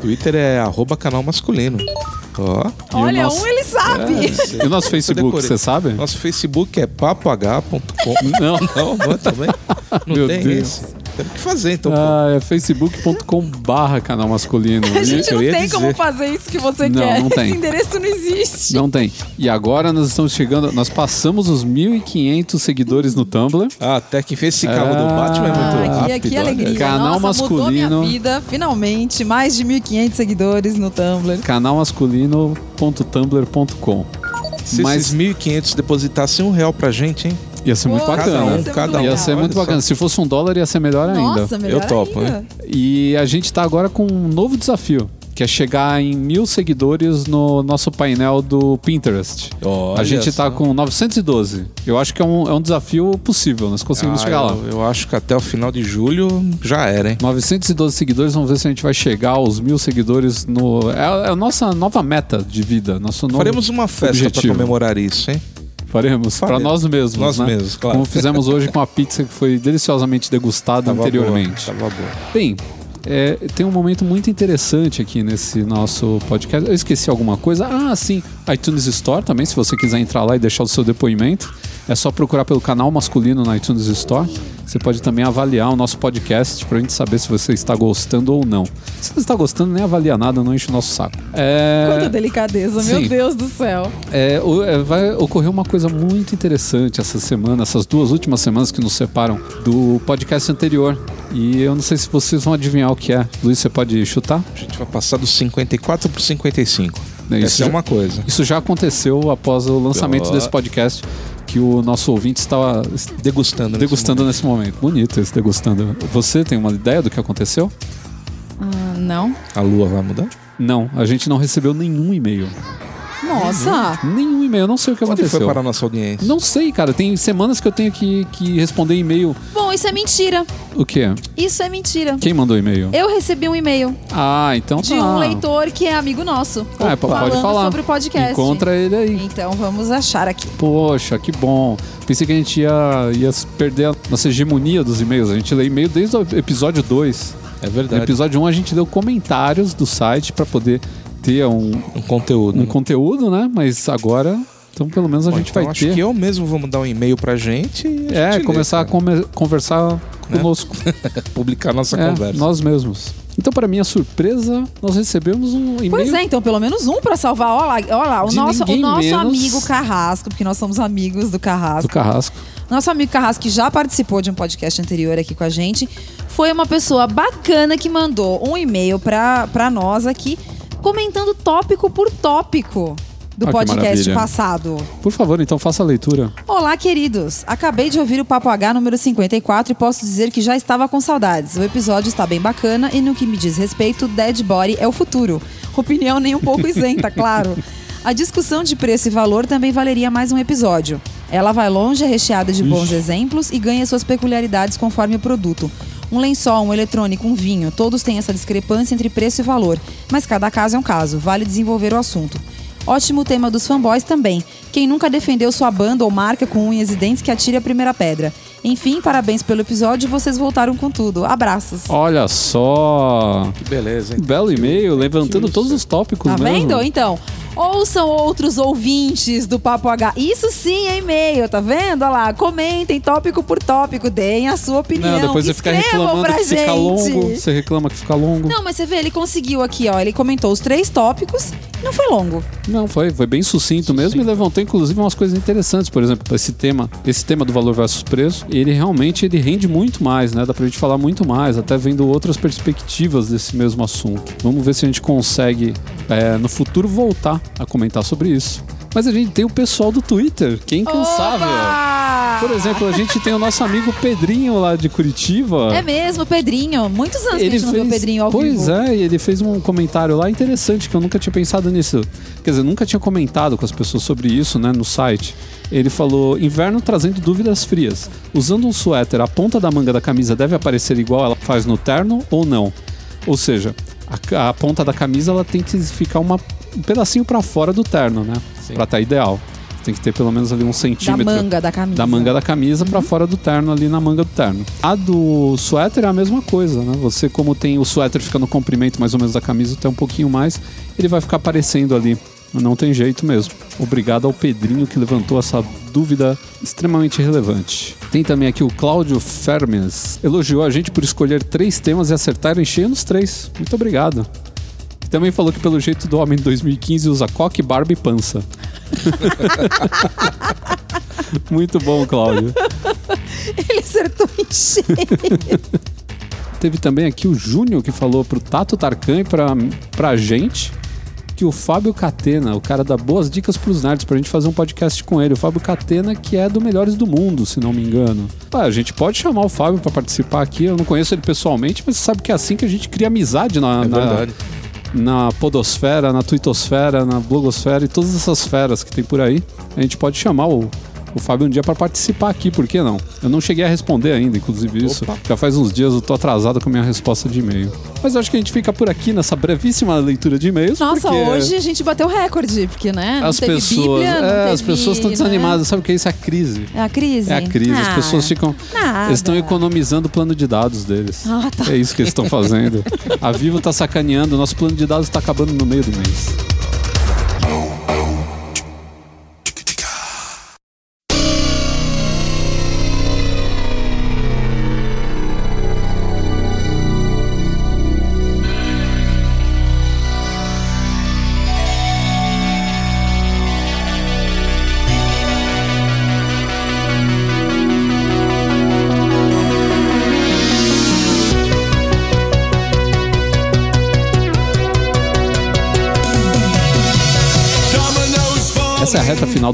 Twitter é arroba canal masculino. Olha, nosso- um ele sabe. E o nosso Facebook, você sabe? Nosso Facebook é papoh.com. Não. Não, não também. Não Meu tem Deus. isso. Temos que fazer então. Ah, é facebook.com barra canal masculino. A gente não tem dizer. como fazer isso que você Não, quer. não tem. Esse endereço não existe. Não tem. E agora nós estamos chegando, nós passamos os 1.500 seguidores no Tumblr. Ah, até que fez esse carro do Batman é muito Ah, rápido. que, que alegria. Canal Nossa, mudou minha masculino. vida, finalmente. Mais de 1.500 seguidores no Tumblr. canalmasculino.tumblr.com Se Mas- esses 1.500 depositassem um real pra gente, hein? Ia ser muito Pô, Cada bacana. um, ia ser cada muito um. Ia ser muito Olha só. bacana. Se fosse um dólar, ia ser melhor ainda. Nossa, melhor Eu topo, ainda. E a gente tá agora com um novo desafio, que é chegar em mil seguidores no nosso painel do Pinterest. Olha a gente tá só. com 912. Eu acho que é um, é um desafio possível, nós conseguimos Ah, chegar lá. eu, eu acho que até o final de julho já era, hein? 912 seguidores, vamos ver se a gente vai chegar aos mil seguidores no. É, é a nossa nova meta de vida. Nosso novo Faremos uma festa pra objetivo. comemorar isso, hein? Faremos, para nós mesmos. Nós né? mesmos, claro. Como fizemos hoje com a pizza que foi deliciosamente degustada Tava anteriormente. boa, tava boa. Bem, é, tem um momento muito interessante aqui nesse nosso podcast. Eu esqueci alguma coisa. Ah, sim, iTunes Store também, se você quiser entrar lá e deixar o seu depoimento. É só procurar pelo canal masculino na iTunes Store. Você pode também avaliar o nosso podcast para a gente saber se você está gostando ou não. Se não está gostando, nem avalia nada, não enche o nosso saco. É... Quanta delicadeza, Sim. meu Deus do céu. É, é, vai ocorrer uma coisa muito interessante essa semana, essas duas últimas semanas que nos separam do podcast anterior. E eu não sei se vocês vão adivinhar o que é. Luiz, você pode chutar? A gente vai passar dos 54 pro 55. É, isso Essa é uma coisa. Isso já aconteceu após o lançamento desse podcast, que o nosso ouvinte estava Degustando. nesse degustando nesse momento. Bonito esse degustando. Você tem uma ideia do que aconteceu? Ah, não? momento. A lua vai mudar? Não, a gente não recebeu nenhum e-mail. Nossa. Nenhum e-mail, eu não sei o que Onde aconteceu. foi parar a nossa audiência? Não sei, cara. Tem semanas que eu tenho que, que responder e-mail. Bom, isso é mentira. O quê? Isso é mentira. Quem mandou e-mail? Eu recebi um e-mail Ah, então de tá. um leitor que é amigo nosso. Ah, pode falando falar. sobre o podcast. Encontra ele aí. Então vamos achar aqui. Poxa, que bom. Pensei que a gente ia, ia perder a nossa hegemonia dos e-mails. A gente lê e-mail desde o episódio 2. É No verdade. episódio 1 a gente deu comentários do site para poder ter um, Um conteúdo. um né? conteúdo, né? Mas agora, então pelo menos a Bom, gente então vai acho ter. que eu mesmo vou mandar um e-mail pra gente e a É, gente lê, começar a cara. come- conversar Né? conosco. publicar nossa É, conversa. nós mesmos. Então, para minha surpresa, nós recebemos um e-mail. Pois é, então pelo menos um pra salvar. Olha lá, olha lá o nosso, o nosso amigo Carrasco, porque nós somos amigos do do Carrasco. Carrasco. Nosso amigo Carrasco, que já participou de um podcast anterior aqui com a gente, foi uma pessoa bacana que mandou um e-mail pra nós aqui, comentando tópico por tópico do Ah, podcast passado. Por favor, então faça a leitura. Olá, queridos! Acabei de ouvir o Papo H número 54 e posso dizer que já estava com saudades. O episódio está bem bacana e, no que me diz respeito, Dead Body é o futuro. Opinião nem um pouco isenta, claro. A discussão de preço e valor também valeria mais um episódio. Ela vai longe, é recheada de bons exemplos e ganha suas peculiaridades conforme o produto. Um lençol, um eletrônico, um vinho, todos têm essa discrepância entre preço e valor, mas cada caso é um caso, vale desenvolver o assunto. Ótimo tema dos fanboys também. Quem nunca defendeu sua banda ou marca com unhas e dentes que atire a primeira pedra. Enfim, parabéns pelo episódio, vocês voltaram com tudo. Abraços. Olha só. Que beleza, hein? Um belo e-mail, levantando todos os tópicos Tá mesmo. vendo? Então, ouçam outros ouvintes do Papo H. Isso sim é e-mail, tá vendo? Olha lá, comentem tópico por tópico, deem a sua opinião. Não, depois você fica reclamando pra que gente. fica longo. Você reclama que fica longo. Não, mas você vê, ele conseguiu aqui, ó. Ele comentou os três tópicos e não foi longo. Não, foi, foi bem sucinto mesmo e levantou inclusive umas coisas interessantes, por exemplo, esse tema, esse tema do valor versus preço, ele realmente ele rende muito mais, né? Dá pra gente falar muito mais, até vendo outras perspectivas desse mesmo assunto. Vamos ver se a gente consegue é, no futuro voltar a comentar sobre isso. Mas a gente tem o pessoal do Twitter, que é incansável. Oba! Por exemplo, a gente tem o nosso amigo Pedrinho lá de Curitiba. É mesmo, Pedrinho. Muitos anos que a gente não viu o Pedrinho ao pois vivo. é, e ele fez um comentário lá interessante que eu nunca tinha pensado nisso. Quer dizer, nunca tinha comentado com as pessoas sobre isso, né, no site. Ele falou: inverno trazendo dúvidas frias. Usando um suéter, a ponta da manga da camisa deve aparecer igual ela faz no terno ou não? Ou seja, a, a ponta da camisa ela tem que ficar uma, um pedacinho para fora do terno, né? Pra estar ideal. Tem que ter pelo menos ali um Da centímetro manga da camisa. da manga da camisa pra fora do terno, ali na manga do terno. A do suéter é a mesma coisa, né? Você, como tem o suéter fica no comprimento mais ou menos da camisa, até um pouquinho mais, ele vai ficar aparecendo ali. Não tem jeito mesmo. Obrigado ao Pedrinho que levantou essa dúvida extremamente relevante. Tem também aqui o Cláudio Fermes. Elogiou a gente por escolher três temas e acertar em cheio nos três. Muito obrigado. Também falou que pelo jeito do homem de 2015 usa coque, barba e pança. Muito bom, Cláudio. Ele acertou em cheio. Teve também aqui o Júnior que falou pro Tato Tarkan e pra, pra gente que o Fábio Catena, o cara dá boas dicas pros nerds pra gente fazer um podcast com ele. O Fábio Catena, que é do Melhores do Mundo, se não me engano. Ah, a gente pode chamar o Fábio pra participar aqui. Eu não conheço ele pessoalmente, mas você sabe que é assim que a gente cria amizade na, É na, verdade. Na podosfera, na twittosfera, na blogosfera e todas essas feras que tem por aí. A gente pode chamar o, o Fábio um dia pra participar aqui, por que não? Eu não cheguei a responder ainda, inclusive isso. Opa. Já faz uns dias eu tô atrasado com a minha resposta de e-mail. Mas eu acho que a gente fica por aqui nessa brevíssima leitura de e-mails. Nossa, porque hoje a gente bateu recorde, porque, né? Não as teve pessoas, Bíblia, não é, teve, as pessoas estão né? desanimadas. Sabe o que é isso? É a crise. É a crise? É a crise. As Ah, pessoas ficam. nada. Eles estão economizando o plano de dados deles. Ah, tá. É isso que eles estão fazendo. A Vivo tá sacaneando, nosso plano de dados tá acabando no meio do mês.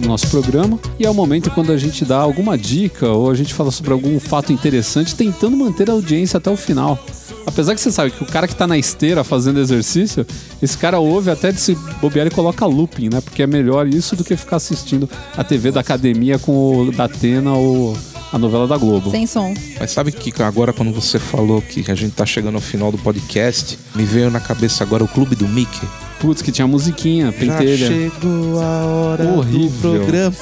Do nosso programa e é o momento quando a gente dá alguma dica ou a gente fala sobre algum fato interessante, tentando manter a audiência até o final. Apesar que você sabe que o cara que tá na esteira fazendo exercício, esse cara ouve até de se bobear e coloca looping, né? Porque é melhor isso do que ficar assistindo a TV da academia com o da Atena ou a novela da Globo. Sem som. Mas sabe que agora quando você falou que a gente tá chegando ao final do podcast, me veio na cabeça agora o Clube do Mickey. Putz, que tinha musiquinha, pentelha. Já chegou a hora Horrível. do programa.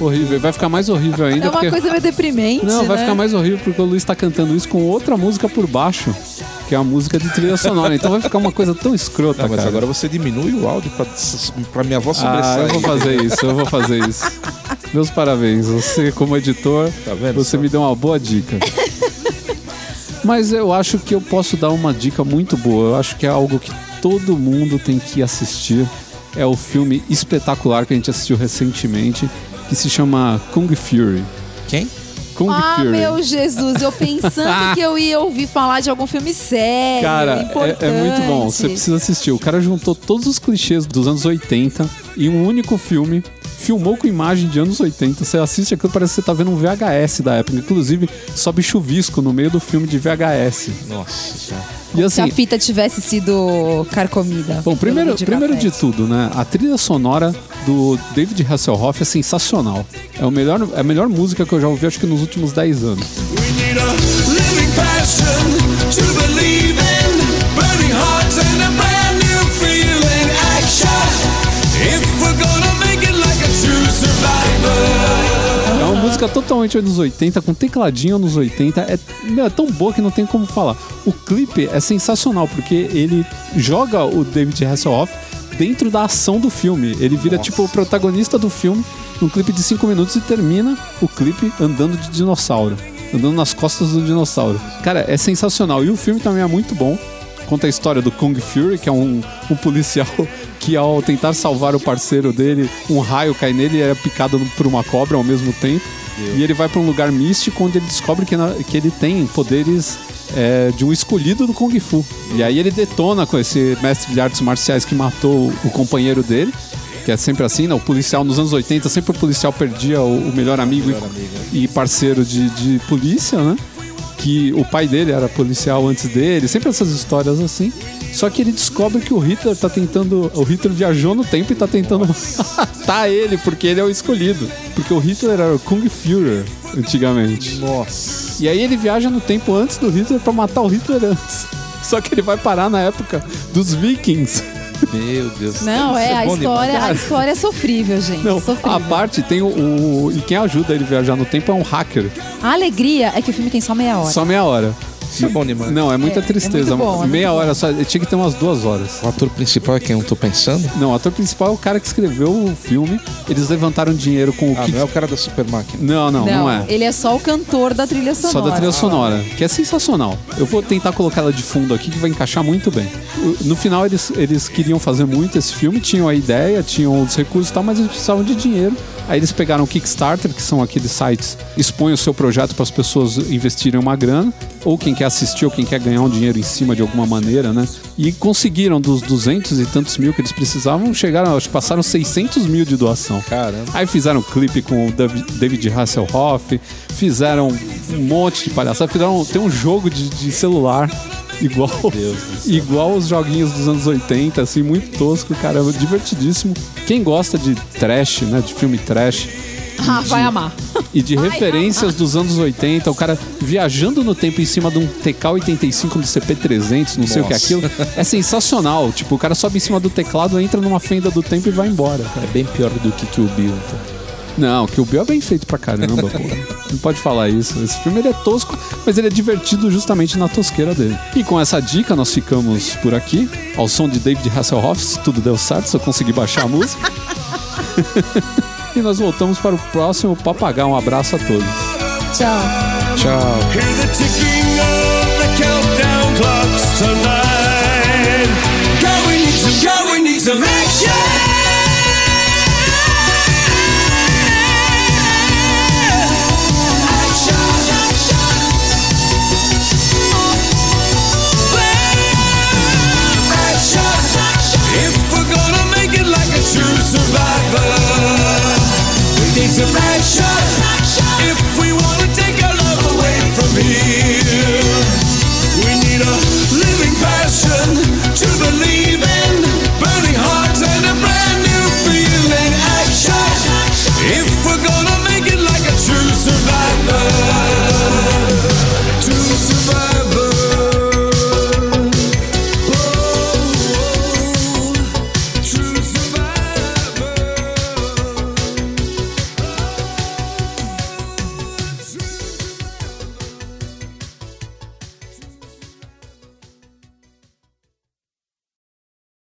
Horrível. Vai ficar mais horrível ainda É uma porque. coisa meio deprimente, Não, vai né? ficar mais horrível porque o Luiz tá cantando isso com outra música por baixo, que é a música de trilha sonora. Então vai ficar uma coisa tão escrota, Não, mas cara. agora você diminui o áudio pra, pra minha voz Ah, sobressair. eu vou fazer isso, eu vou fazer isso. Meus parabéns. Você, como editor, Tá vendo você só? me deu uma boa dica. Mas eu acho que eu posso dar uma dica muito boa. Eu acho que é algo que todo mundo tem que assistir. É o filme espetacular que a gente assistiu recentemente, que se chama Kung Fury. Quem? Kung Ah, Fury. meu Jesus, eu pensando que eu ia ouvir falar de algum filme sério, Cara, é, é muito bom. Você precisa assistir. O cara juntou todos os clichês dos anos 80 em um único filme. Filmou com imagem de anos 80. Você assiste aquilo, parece que você tá vendo um VHS da época. Inclusive, sobe chuvisco no meio do filme de VHS. Nossa senhora. E Se a assim, fita tivesse sido carcomida. bom, primeiro, pelo primeiro de tudo, né? A trilha sonora do David Hasselhoff é sensacional. É, o melhor, é a melhor música que eu já ouvi, acho que nos últimos 10 anos. We need a living passion to believe in, burning hearts and a brand new feeling. Action, if we're música totalmente anos 80, com tecladinho anos 80. É, meu, é tão boa que não tem como falar. O clipe é sensacional, porque ele joga o David Hasselhoff dentro da ação do filme. Ele vira tipo o protagonista do filme num clipe de 5 minutos e termina o clipe andando de dinossauro. Andando nas costas do dinossauro. Cara, é sensacional. E o filme também é muito bom. Conta a história do Kung Fury, que é um, um policial que, ao tentar salvar o parceiro dele, um raio cai nele e é picado por uma cobra ao mesmo tempo. E ele vai para um lugar místico onde ele descobre que, na- que ele tem poderes é, de um escolhido do Kung Fu. E aí ele detona com esse mestre de artes marciais que matou o companheiro dele. Que é sempre assim, né? O policial nos anos 80, sempre o policial perdia o, o melhor amigo, e, e parceiro de, de polícia, né? que o pai dele era policial antes dele, sempre essas histórias assim. Só que ele descobre que o Hitler tá tentando. O Hitler viajou no tempo e tá tentando matar ele, porque ele é o escolhido. Porque o Hitler era o Kung Führer antigamente. Nossa. E aí ele viaja no tempo antes do Hitler pra matar o Hitler antes. Só que ele vai parar na época dos vikings. Meu Deus. Não, é, a bom história, demais. a história é sofrível, gente. Não, sofrível. a parte tem o, o- E quem ajuda ele a viajar no tempo é um hacker. A alegria é que o filme tem só meia hora. Só meia hora. Isso é bom demais. Não, é muita É, é tristeza. bom, é meia hora só. Tinha que ter umas duas horas. O ator principal é quem eu tô pensando? Não, o ator principal é o cara que escreveu o filme. Eles levantaram dinheiro com o Ah, que. não é o cara da super máquina. Não, não, não, é. ele é só o cantor da trilha sonora. Só da trilha sonora, que é sensacional. Eu vou tentar colocar ela de fundo aqui, que vai encaixar muito bem. O- No final, eles, eles queriam fazer muito esse filme, tinham a ideia, tinham os recursos e tal, mas eles precisavam de dinheiro. Aí eles pegaram o Kickstarter, que são aqueles sites, expõem o seu projeto para as pessoas investirem uma grana, ou quem quer assistir, ou quem quer ganhar um dinheiro em cima de alguma maneira, né? E conseguiram, dos 200 e tantos mil que eles precisavam, chegaram, acho que passaram 600 mil de doação. Caramba. Aí fizeram um clipe com o Davi- David Hasselhoff, fizeram um monte de palhaçada, fizeram tem um jogo de, de celular igual igual os joguinhos dos anos 80, assim, muito tosco, caramba, divertidíssimo. Quem gosta de trash, né, de filme trash Ah, vai amar. e de referências dos anos 80, o cara viajando no tempo em cima de um TK-85 do CP300, não sei o que é Nossa. aquilo, é sensacional. Tipo, o cara sobe em cima do teclado, entra numa fenda do tempo e vai embora. cara. É bem pior do que que o Bill, então. Não, que o Bill é bem feito pra caramba, pô. Não pode falar isso. Esse filme ele é tosco, mas ele é divertido justamente na tosqueira dele. E com essa dica, nós ficamos por aqui, ao som de David Hasselhoff, se tudo deu certo, se eu conseguir baixar a música. e nós voltamos para o próximo Papagaio. Um abraço a todos. Tchau. Tchau. survivor. We need some action.